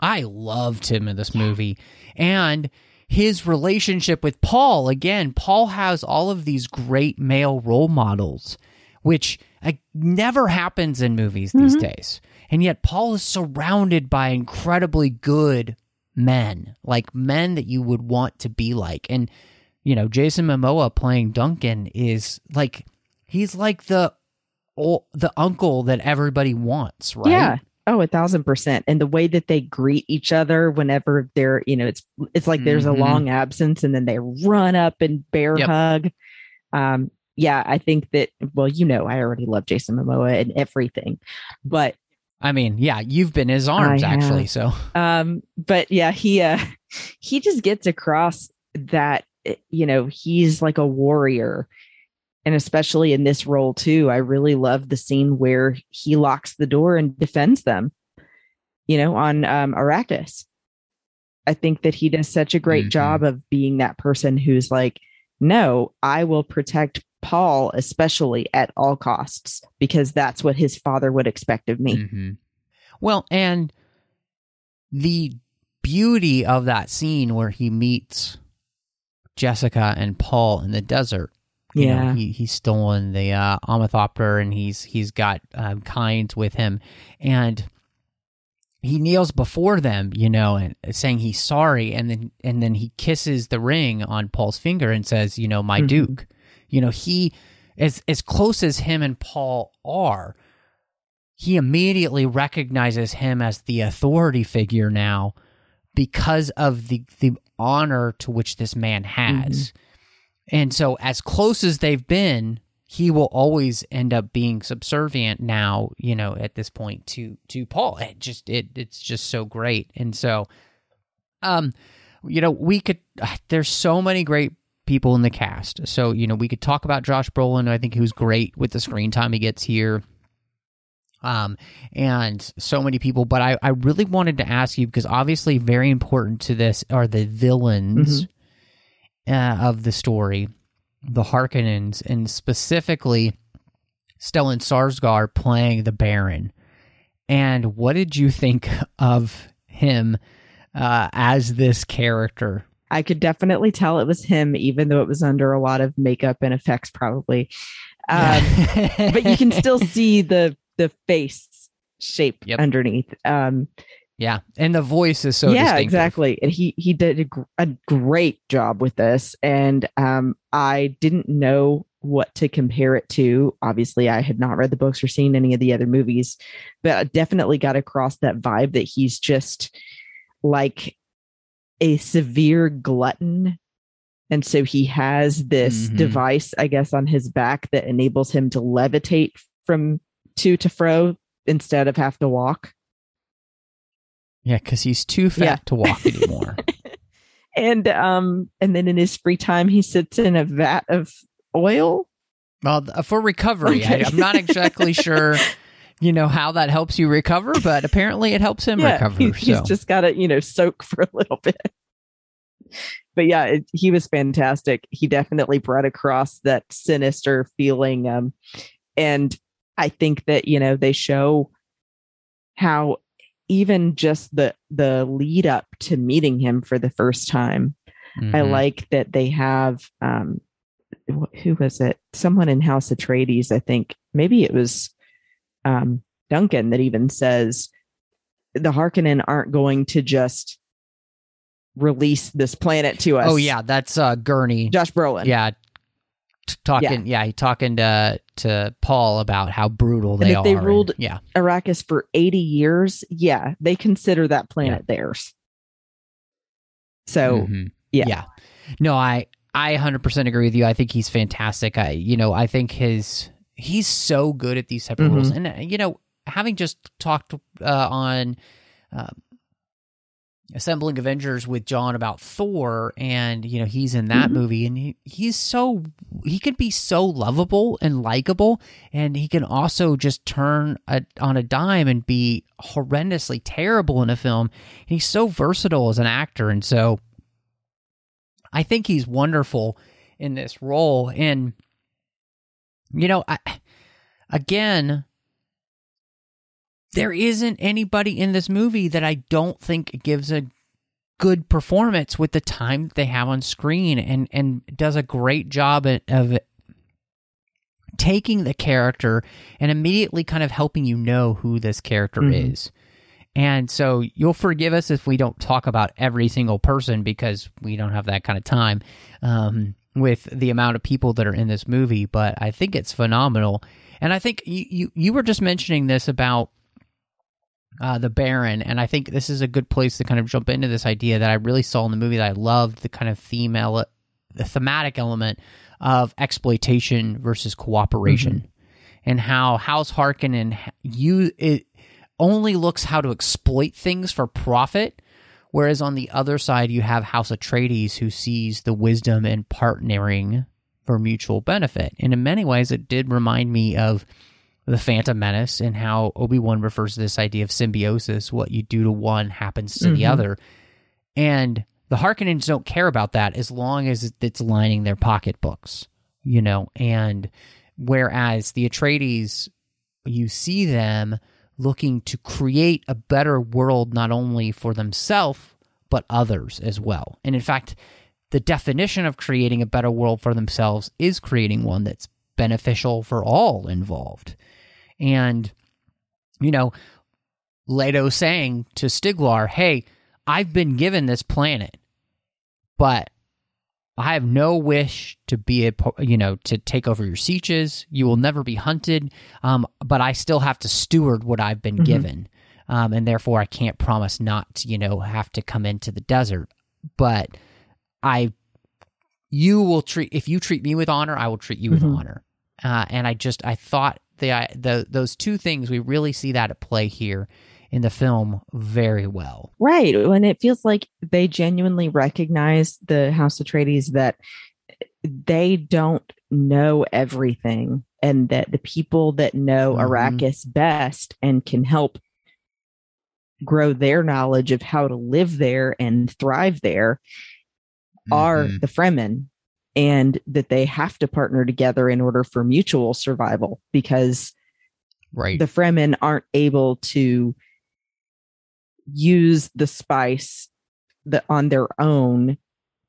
I loved him in this movie, and his relationship with Paul. Again, Paul has all of these great male role models, which uh, never happens in movies these Mhm. days. And yet, Paul is surrounded by incredibly good men, like men that you would want to be like. And you know, Jason Momoa playing Duncan is like he's like the the uncle that everybody wants, right? Yeah. Oh, a thousand percent. And the way that they greet each other whenever they're, you know, it's it's like there's Mhm. a long absence and then they run up and bear Yep. hug. Um, yeah, I think that well, you know, I already love Jason Momoa and everything. But I mean, yeah, you've been his arms I actually, have. so um, but yeah, he uh he just gets across that eh, you know, he's like a warrior. And especially in this role too, I really love the scene where he locks the door and defends them, you know, on um Arrakis. I think that he does such a great Mhm. job of being that person who's like, no, I will protect Paul, especially at all costs, because that's what his father would expect of me. Mhm. Well, and the beauty of that scene where he meets Jessica and Paul in the desert. Yeah. know, he he's stolen the uh, Ornithopter and he's he's got um, Kynes with him, and he kneels before them, you know, and saying he's sorry, and then and then he kisses the ring on Paul's finger and says, you know, my Mhm. Duke. You know, he as as close as him and Paul are, he immediately recognizes him as the authority figure now because of the the honor to which this man has. And so as close as they've been, he will always end up being subservient now, you know, at this point to to Paul. It just it it's just so great. And so um you know, we could there's so many great people in the cast. So, you know, we could talk about Josh Brolin. I think was great with the screen time he gets here um, and so many people. But I, I really wanted to ask you because obviously, very important to this are the villains uh, of the story, the Harkonnens, and specifically Stellan Skarsgård playing the Baron. And what did you think of him uh, as this character? I could definitely tell it was him, even though it was under a lot of makeup and effects, probably. Um, but you can still see the the face shape Yep. underneath. Um, yeah, and the voice is so yeah, exactly. And he he did a, gr- a great job with this, and um, I didn't know what to compare it to. Obviously, I had not read the books or seen any of the other movies, but I definitely got across that vibe that he's just like a severe glutton. And so he has this Mhm. device, I guess, on his back that enables him to levitate from to to fro instead of have to walk. Yeah, because he's too fat Yeah. to walk anymore. and um and then in his free time he sits in a vat of oil Well, for recovery, Okay. I, I'm not exactly sure, you know, how that helps you recover, but apparently it helps him recover. he- he's so. just got to you know soak for a little bit but yeah it, he was fantastic he definitely brought across that sinister feeling um and i think that you know they show how even just the the lead up to meeting him for the first time I Mhm. like that they have um who was it? Someone in House Atreides, I think. Maybe it was um Duncan that even says the Harkonnen aren't going to just release this planet to us. Oh yeah, that's uh, Gurney. Josh Brolin. Yeah, talking. Yeah, he talking to to Paul about how brutal And they are. they and- ruled- yeah, Arrakis for 80 years. Yeah, they consider that planet theirs. So Mhm. yeah. yeah. No, I I 100% agree with you. I think he's fantastic. I you know I think his he's so good at these type of Mhm. roles, and uh, you know having just talked uh, on. Uh, assembling Avengers with John about Thor, and you know he's in that Mhm. movie, and he, he's so he can be so lovable and likable, and he can also just turn a, on a dime and be horrendously terrible in a film. And he's so versatile as an actor, and so I think he's wonderful in this role. And you know, I again. There isn't anybody in this movie that I don't think gives a good performance with the time that they have on screen and and does a great job of taking the character and immediately kind of helping you know who this character Mhm. is. And so you'll forgive us if we don't talk about every single person because we don't have that kind of time um, with the amount of people that are in this movie. But I think it's phenomenal. And I think you, you, you were just mentioning this about uh, the Baron, and I think this is a good place to kind of jump into this idea that I really saw in the movie that I loved the kind of theme ele- the thematic element of exploitation versus cooperation, and how House Harkonnen you it only looks how to exploit things for profit, whereas on the other side you have House Atreides who sees the wisdom in partnering for mutual benefit, and in many ways it did remind me of the Phantom Menace and how Obi Wan refers to this idea of symbiosis. What you do to one happens to the Mhm. other, and the Harkonnens don't care about that as long as it's lining their pocketbooks, you know. And whereas the Atreides, you see them looking to create a better world not only for themselves but others as well. And in fact, the definition of creating a better world for themselves is creating one that's beneficial for all involved. And, you know, Leto saying to Stilgar, hey, I've been given this planet, but I have no wish to be a, you know, to take over your sietches. You will never be hunted, um, but I still have to steward what I've been mm-hmm. given. Um, and therefore I can't promise not to, you know, have to come into the desert. But I, you will treat if you treat me with honor, I will treat you mm-hmm. with honor. Uh, and I just I thought the the those two things we really see that at play here in the film very well. Right, when it feels like they genuinely recognize the House of Atreides that they don't know everything and that the people that know mm-hmm. Arrakis best and can help grow their knowledge of how to live there and thrive there mm-hmm. are the Fremen and that they have to partner together in order for mutual survival because right the Fremen aren't able to use the spice that on their own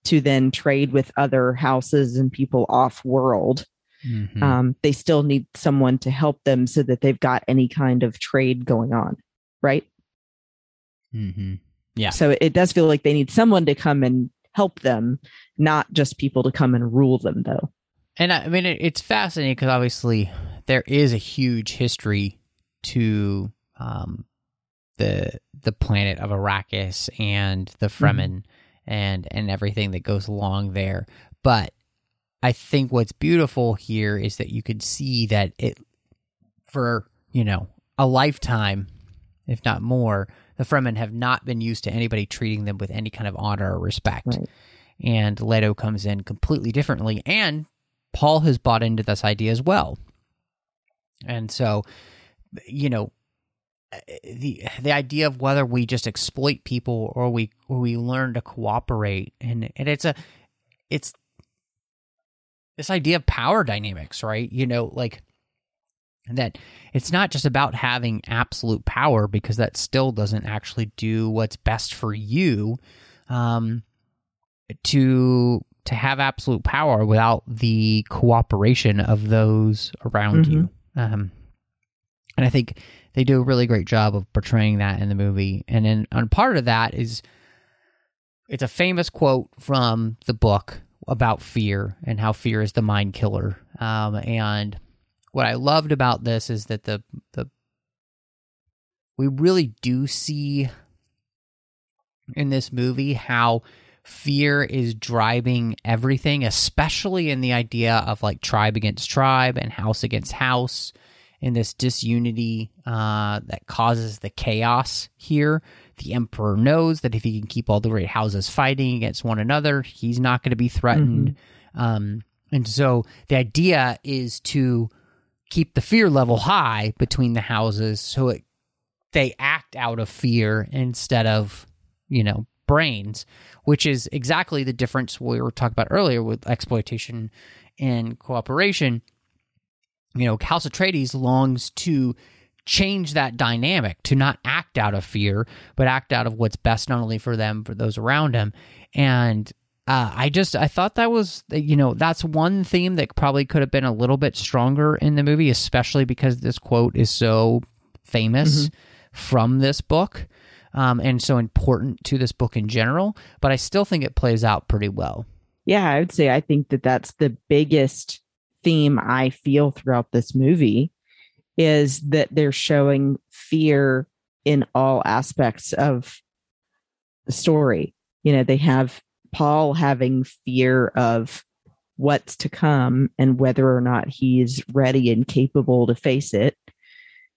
to then trade with other houses and people off world. Mm-hmm. Um, they still need someone to help them so that they've got any kind of trade going on, right? Mm-hmm. Yeah. So it does feel like they need someone to come and help them, not just people to come and rule them, though. And I mean, it's fascinating because obviously there is a huge history to um, the the planet of Arrakis and the mm-hmm. Fremen mm-hmm. and and everything that goes along there. But I think what's beautiful here is that you can see that it for you know a lifetime, if not more, the Fremen have not been used to anybody treating them with any kind of honor or respect. Right. And Leto comes in completely differently. And Paul has bought into this idea as well. And so, you know, the the idea of whether we just exploit people or we or we learn to cooperate and and it's a it's this idea of power dynamics, right? You know, like that it's not just about having absolute power because that still doesn't actually do what's best for you um, to to have absolute power without the cooperation of those around mm-hmm. you um, and i think they do a really great job of portraying that in the movie. And then on part of that is it's a famous quote from the book about fear and how fear is the mind killer. Um, and what I loved about this is that the the we really do see in this movie how fear is driving everything, especially in the idea of like tribe against tribe and house against house, and this disunity uh, that causes the chaos here. The emperor knows that if he can keep all the great houses fighting against one another, he's not going to be threatened. Mm-hmm. Um, and so the idea is to keep the fear level high between the houses so it, they act out of fear instead of, you know, brains, which is exactly the difference we were talking about earlier with exploitation and cooperation. You know, House Atreides longs to change that dynamic to not act out of fear, but act out of what's best not only for them, for those around him. And uh, I just I thought that was you know that's one theme that probably could have been a little bit stronger in the movie, especially because this quote is so famous mm-hmm. from this book um, and so important to this book in general. But I still think it plays out pretty well. Yeah, I would say I think that that's the biggest theme I feel throughout this movie is that they're showing fear in all aspects of the story. You know, they have Paul having fear of what's to come and whether or not he's ready and capable to face it.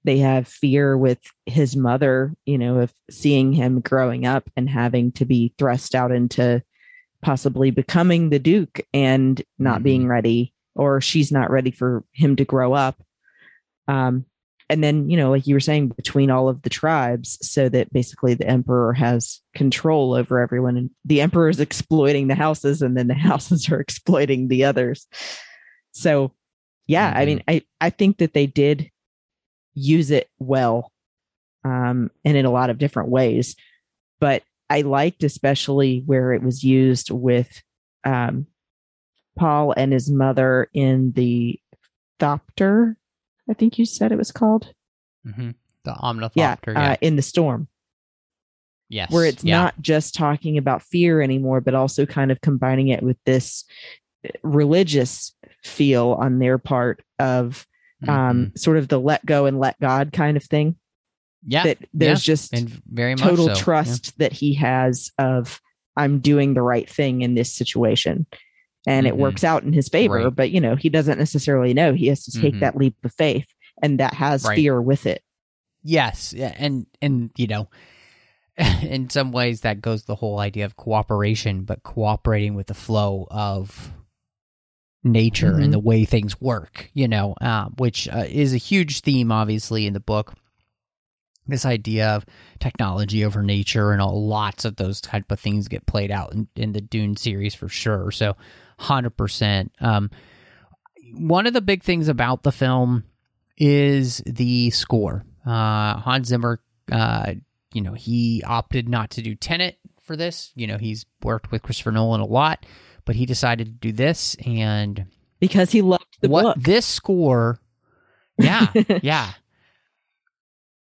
They have fear with his mother, you know, of seeing him growing up and having to be thrust out into possibly becoming the Duke and not mm-hmm. being ready, or she's not ready for him to grow up. Um, and then you know like you were saying between all of the tribes so that basically the emperor has control over everyone and the emperor is exploiting the houses and then the houses are exploiting the others so yeah mm-hmm. i mean mm-hmm. i i think that they did use it well um, and in a lot of different ways. But I liked especially where it was used with um, Paul and his mother in the Thopter, I think you said it was called. Mm-hmm. The Omnithopter. Yeah, Yeah. Uh, in the storm, yes. where it's yeah. not just talking about fear anymore, but also kind of combining it with this uh, religious feel on their part of um, Mhm. sort of the let go and let God kind of thing. yeah. That there's just and very much total so, yeah. trust that he has of I'm doing the right thing in this situation. And Mhm. it works out in his favor, Right. but you know, he doesn't necessarily know. He has to take Mhm. that leap of faith and that has Right. fear with it. Yes, yeah, and and you know, in some ways that goes the whole idea of cooperation, but cooperating with the flow of nature Mhm. and the way things work. You know, uh, which uh, is a huge theme, obviously, in the book. This idea of technology over nature and all, lots of those type of things get played out in, in the Dune series for sure. So, hundred percent. Um, one of the big things about the film is the score. Uh, Hans Zimmer, uh, you know, he opted not to do Tenet for this. You know, he's worked with Christopher Nolan a lot, but he decided to do this. And Because he loved the what book. this score, yeah, yeah.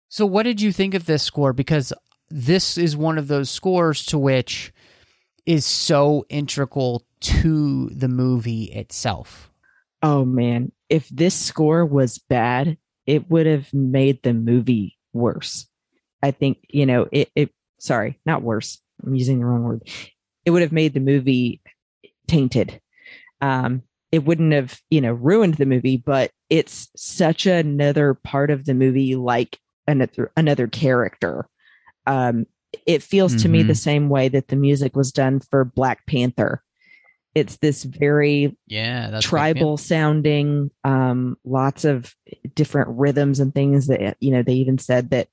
So, what did you think of this score? Because this is one of those scores to which is so integral to the movie itself. oh man. If this score was bad, it would have made the movie worse. I think, you know, it, it sorry, not worse. I'm using the wrong word. It would have made the movie tainted. Um, it wouldn't have, you know, ruined the movie, but it's such another part of the movie, like another another character. Um, it feels to me Mhm. the same way that the music was done for Black Panther. It's this very Yeah, tribal sounding um lots of different rhythms and things that you know they even said that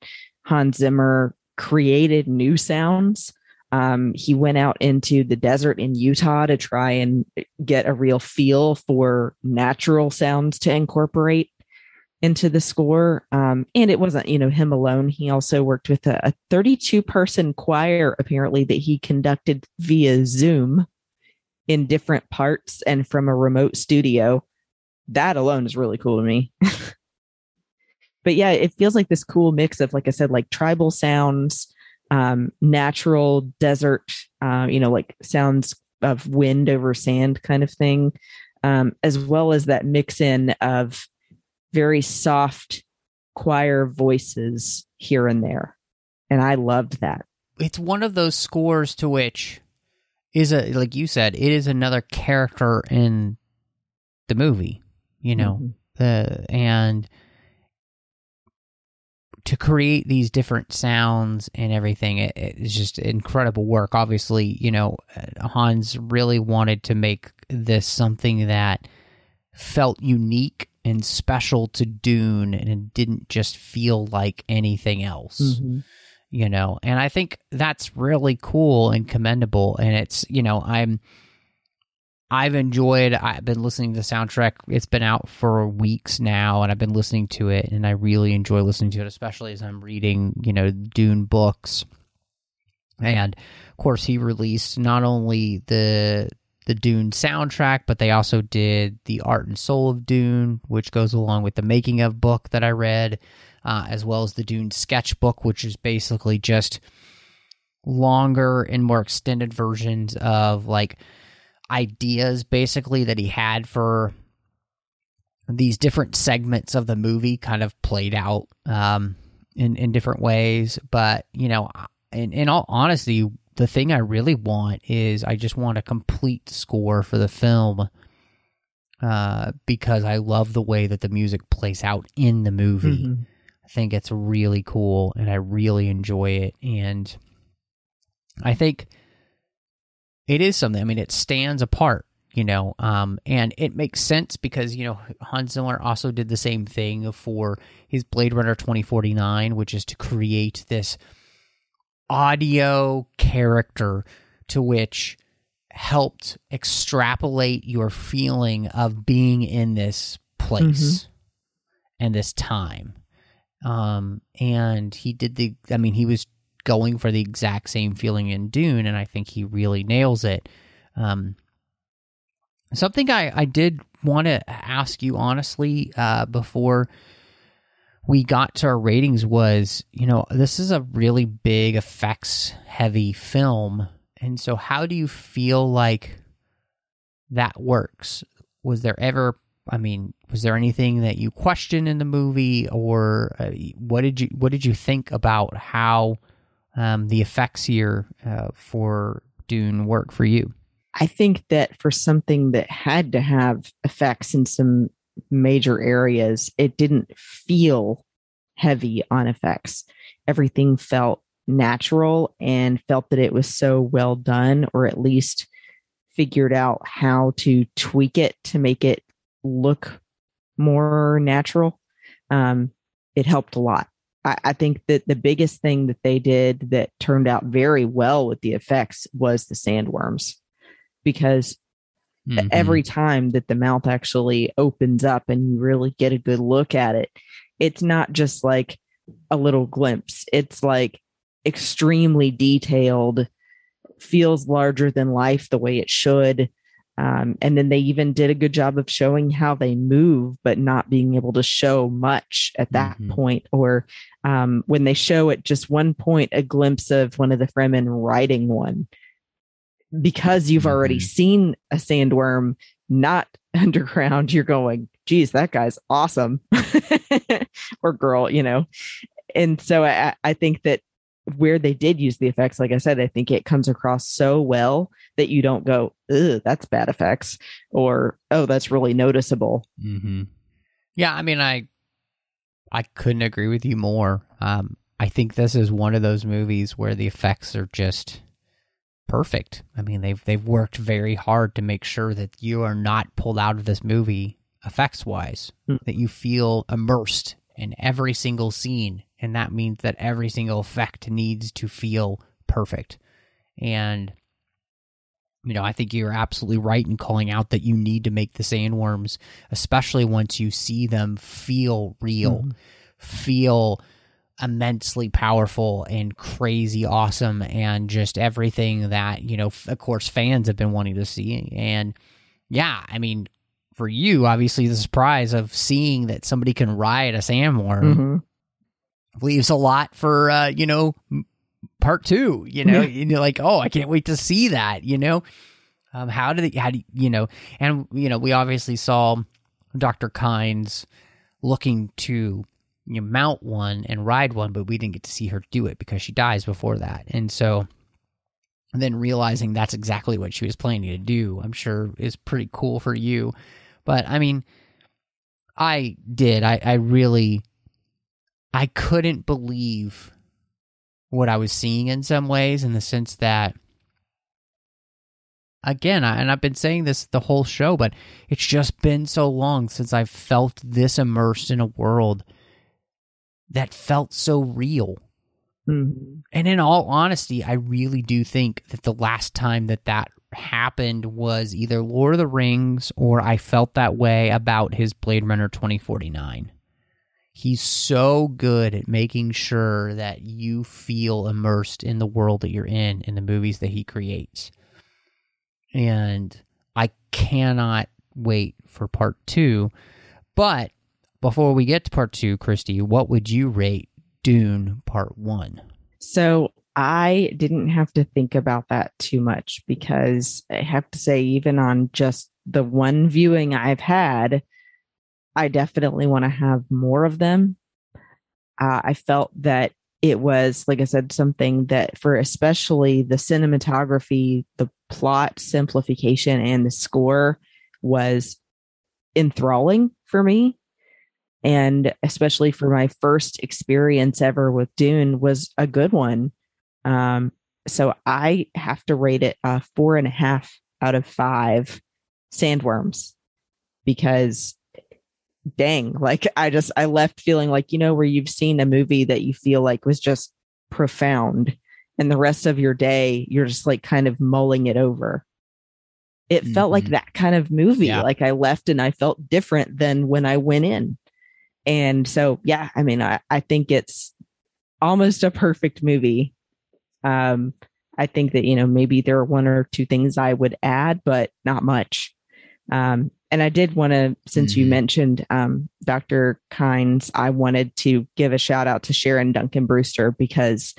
hans zimmer created new sounds. Um he went out into the desert in utah to try and get a real feel for natural sounds to incorporate into the score. Um and it wasn't you know him alone. He also worked with a, a 32 person choir apparently that he conducted via zoom in different parts and from a remote studio. That alone is really cool to me. but yeah, it feels like this cool mix of, like I said, like tribal sounds, um, natural desert, uh, you know, like sounds of wind over sand kind of thing, um, as well as that mix in of very soft choir voices here and there. And I loved that. it's one of those scores to which is a like you said, it is another character in the movie. You know, Mhm. the and to create these different sounds and everything it, it's just incredible work obviously you know uh, hans really wanted to make this something that felt unique and special to dune and it didn't just feel like anything else Mhm. You know and i think that's really cool and commendable and it's you know i'm i've enjoyed i've been listening to the soundtrack it's been out for weeks now and i've been listening to it and i really enjoy listening to it especially as i'm reading you know dune books. And of course he released not only the the dune soundtrack but they also did the art and soul of dune which goes along with the making of book that i read uh, as well as the Dune sketchbook, which is basically just longer and more extended versions of like ideas basically that he had for these different segments of the movie kind of played out um, in, in different ways. But, you know, in, in all honesty, the thing I really want is I just want a complete score for the film uh, because I love the way that the music plays out in the movie. Mhm. I think it's really cool and I really enjoy it. And I think it is something, I mean, it stands apart, you know, um, and it makes sense because, you know, Hans Zimmer also did the same thing for his Blade Runner 2049, which is to create this audio character to which helped extrapolate your feeling of being in this place and this time Um, and he did the, I mean, he was going for the exact same feeling in Dune, and I think he really nails it. Um, something I, I did want to ask you honestly uh, before we got to our ratings was, you know, this is a really big effects heavy film. And so, how do you feel like that works? Was there ever, I mean, was there anything that you questioned in the movie, or uh, what did you what did you think about how um, the effects here uh, for Dune work for you? I think that for something that had to have effects in some major areas, it didn't feel heavy on effects. Everything felt natural and felt that it was so well done, or at least figured out how to tweak it to make it look more natural. Um, it helped a lot. I, I think that the biggest thing that they did that turned out very well with the effects was the sandworms because mm-hmm. every time that the mouth actually opens up and you really get a good look at it, it's not just like a little glimpse. It's like extremely detailed, feels larger than life the way it should. Um, and then they even did a good job of showing how they move, but not being able to show much at that mm-hmm. point. Or um, when they show at just one point a glimpse of one of the Fremen riding one, because you've already mm-hmm. seen a sandworm not underground, you're going, geez, that guy's awesome. or girl, you know. And so I, I think that where they did use the effects, like I said, I think it comes across so well that you don't go, ugh, that's bad effects, or oh, that's really noticeable. Mm-hmm. Yeah, I mean, I I couldn't agree with you more. Um, I think this is one of those movies where the effects are just perfect. I mean, they've they've worked very hard to make sure that you are not pulled out of this movie effects wise, mm. that you feel immersed in every single scene, and that means that every single effect needs to feel perfect. And you know, I think you're absolutely right in calling out that you need to make the sandworms, especially once you see them feel real, mm. feel immensely powerful and crazy awesome and just everything that you know of course fans have been wanting to see and yeah i mean for you obviously the surprise of seeing that somebody can ride a sandworm mm-hmm. Leaves a lot for uh you know part two you know you're like oh i can't wait to see that you know um how did it how do you, you know and you know we obviously saw dr kynes looking to you know, mount one and ride one, but we didn't get to see her do it because she dies before that. And so then realizing that's exactly what she was planning to do, I'm sure is pretty cool for you. But I mean, I did. I, I really, I couldn't believe what I was seeing in some ways, in the sense that, again, I, and I've been saying this the whole show, but it's just been so long since I've felt this immersed in a world that felt so real. Mm-hmm. And in all honesty, I really do think that the last time that that happened was either Lord of the Rings or I felt that way about his Blade Runner 2049. He's so good at making sure that you feel immersed in the world that you're in in the movies that he creates. And I cannot wait for part two. But before we get to part two, Christy, what would you rate Dune Part One? So I didn't have to think about that too much because I have to say, even on just the one viewing I've had, I definitely want to have more of them. Uh, I felt that it was, like I said, something that for especially the cinematography, the plot simplification, and the score was enthralling for me and especially for my first experience ever with Dune was a good one. Um, so I have to rate it a four and a half out of five sandworms because dang, like I just I left feeling like you know where you've seen a movie that you feel like was just profound and the rest of your day you're just like kind of mulling it over. It mm-hmm. felt like mm-hmm. that kind of movie. Yeah. Like I left and I felt different than when I went in and so yeah i mean i, I think it's almost a perfect movie um i think that you know maybe there are one or two things i would add but not much um and i did want to since you Mhm. mentioned um dr kynes i wanted to give a shout out to sharon duncan brewster because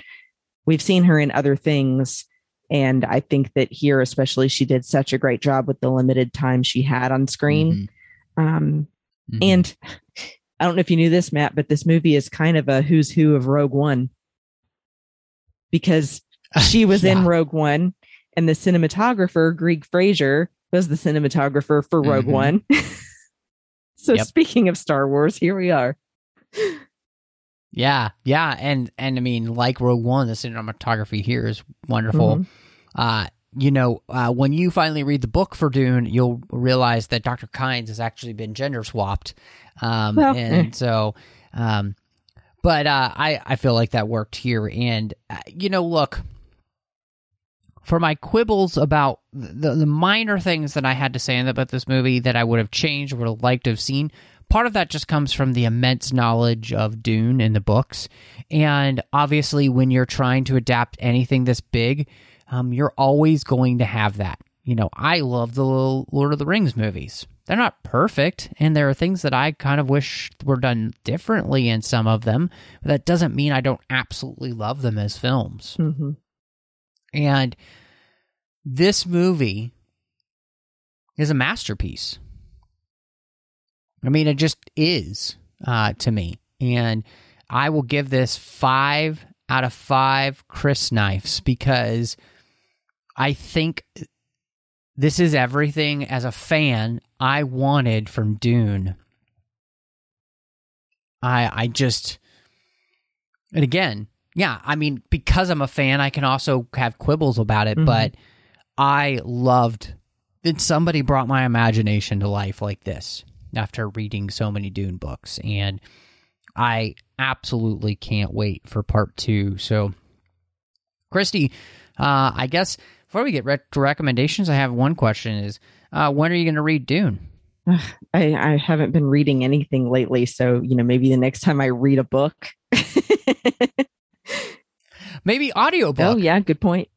we've seen her in other things. And i think that here especially she did such a great job with the limited time she had on screen. Um Mhm. and I don't know if you knew this, Matt, but this movie is kind of a who's who of Rogue One. Because she was in Rogue One and the cinematographer, Greig Fraser, was the cinematographer for Rogue Mhm. One. so Yep. speaking of Star Wars, here we are. Yeah, yeah, and and I mean, like Rogue One, the cinematography here is wonderful. Mhm. Uh, you know, uh, when you finally read the book for Dune, you'll realize that Dr. Kynes has actually been gender swapped, um, Well, and eh. so, um, but uh, I I feel like that worked here, and uh, you know, look. For my quibbles about the the minor things that I had to say about this movie that I would have changed, would have liked to have seen, part of that just comes from the immense knowledge of Dune in the books. And obviously, when you're trying to adapt anything this big, um, you're always going to have that. You know, I love the Lord of the Rings movies. They're not perfect, and there are things that I kind of wish were done differently in some of them. But that doesn't mean I don't absolutely love them as films. Mhm. And this movie is a masterpiece. I mean, it just is uh, to me. And I will give this five out of five crysknives because I think this is everything as a fan I wanted from Dune. I I just and again, yeah, I mean, because I'm a fan, I can also have quibbles about it, Mhm. but I loved that somebody brought my imagination to life like this after reading so many Dune books. And I absolutely can't wait for part two. So, Christy, uh, I guess before we get re- to recommendations, I have one question is uh, when are you going to read Dune? I, I haven't been reading anything lately. So, you know, maybe the next time I read a book. Maybe audiobook. Oh yeah, good point.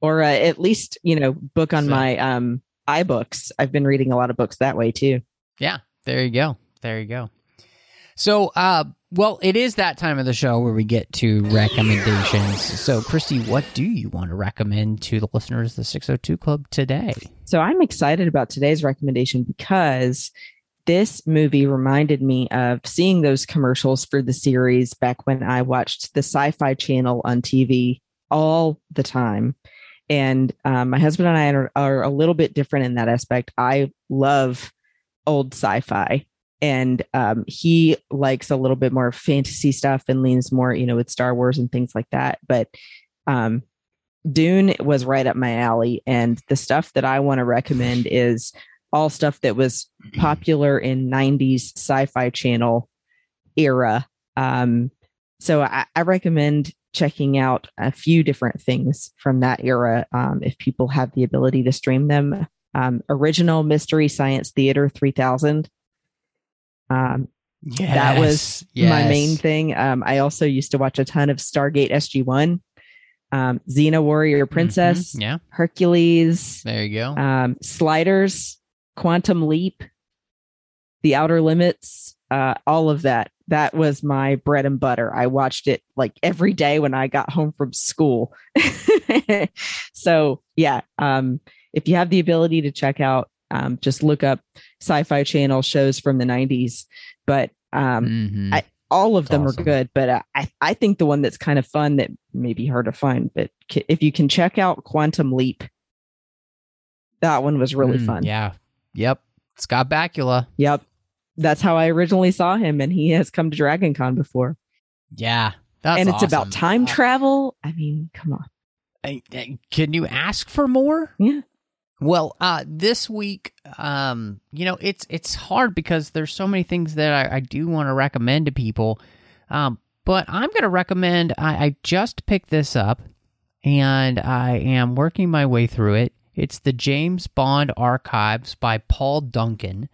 Or uh, at least you know, book on So- my um iBooks. I've been reading a lot of books that way too. Yeah, there you go. There you go. So, uh, well, it is that time of the show where we get to recommendations. So, Christy, what do you want to recommend to the listeners of the 602 Club today? So I'm excited about today's recommendation because this movie reminded me of seeing those commercials for the series back when I watched the Sci-Fi Channel on TV all the time. And um, my husband and I are, are a little bit different in that aspect. I love old sci-fi, and um, he likes a little bit more fantasy stuff and leans more, you know, with Star Wars and things like that. But um, Dune was right up my alley. And the stuff that I want to recommend is all stuff that was popular in 90s sci fi channel era. Um, so I, I recommend checking out a few different things from that era um, if people have the ability to stream them. Um, original Mystery Science Theater 3000. Um, that was my main thing. Um, I also used to watch a ton of Stargate SG1, um, Xena Warrior Princess, Mhm. Yeah, Hercules, there you go. um, Sliders, Quantum Leap, The Outer Limits, uh, all of that. That was my bread and butter. I watched it like every day when I got home from school. so yeah, um, if you have the ability to check out, um, just look up Sci-Fi Channel shows from the '90s. But um, Mhm. I- all of them Awesome. are good. But uh, I I think the one that's kind of fun that may be hard to find, but if you can check out Quantum Leap, that one was really Mm, fun. Yeah. Yep. Scott Bakula. Yep. That's how I originally saw him, and he has come to Dragon Con before. Yeah. That's and it's awesome. about time Uh, travel. I mean, come on. I- I- can you ask for more? Yeah. Well, uh, this week, um, you know, it's it's hard because there's so many things that I, I do want to recommend to people. Um, but I'm going to recommend. I, I just picked this up, and I am working my way through it. It's the James Bond Archives by Paul Duncan,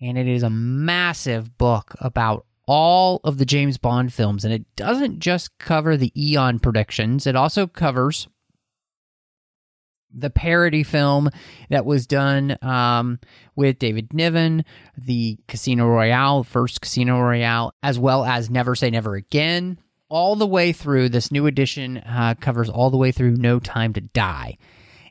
and it is a massive book about all of the James Bond films. And it doesn't just cover the Eon Productions, it also covers the parody film that was done um, with David Niven, the Casino Royale, first Casino Royale, as well as Never Say Never Again. All the way through, this new edition uh, covers all the way through No Time to Die.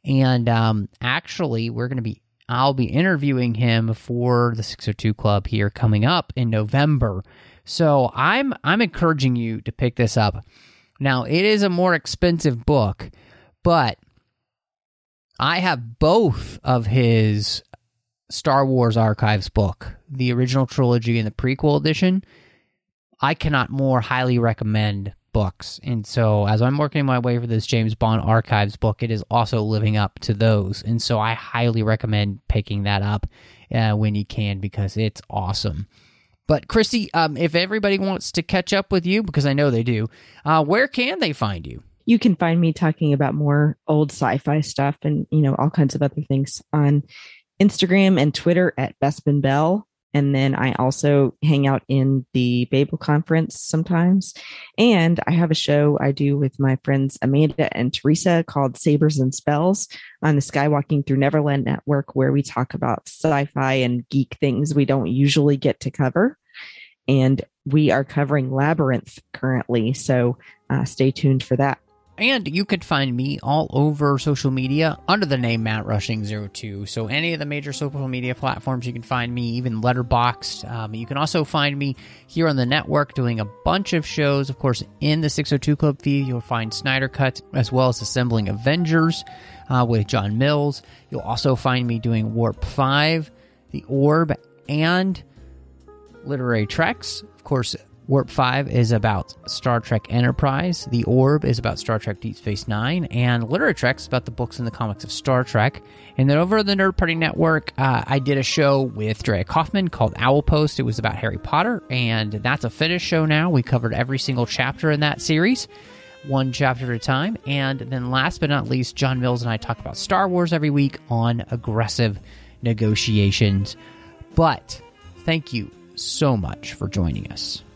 And um, actually, we're going to be, I'll be interviewing him for the 602 Club here coming up in November. So I'm I'm encouraging you to pick this up. Now, it is a more expensive book, but I have both of his Star Wars Archives book, the original trilogy and the prequel edition. I cannot more highly recommend books. And so, as I'm working my way for this James Bond Archives book, it is also living up to those. And so, I highly recommend picking that up uh, when you can because it's awesome. But, Christy, um, if everybody wants to catch up with you, because I know they do, uh, where can they find you? you can find me talking about more old sci-fi stuff and you know all kinds of other things on Instagram and Twitter at Bespin Bell. And then I also hang out in the Babel conference sometimes. And I have a show I do with my friends Amanda and Teresa called Sabers and Spells on the Skywalking Through Neverland Network, where we talk about sci fi and geek things we don't usually get to cover. And we are covering Labyrinth currently. So uh, stay tuned for that. And you could find me all over social media under the name Matt Rushing 02. So any of the major social media platforms, you can find me, even Letterboxd. Um, you can also find me here on the network doing a bunch of shows. Of course, in the 602 Club feed, you'll find Snyder Cut as well as Assembling Avengers uh, with John Mills. You'll also find me doing Warp 5, The Orb, and Literary Treks. Of course, Warp 5 is about Star Trek Enterprise. The Orb is about Star Trek Deep Space Nine. And Literary Treks is about the books and the comics of Star Trek. And then over at the Nerd Party Network, uh, I did a show with Drea Kaufman called Owl Post. It was about Harry Potter. And that's a finished show now. We covered every single chapter in that series one chapter at a time. And then last but not least, John Mills and I talk about Star Wars every week on aggressive negotiations. But thank you so much for joining us.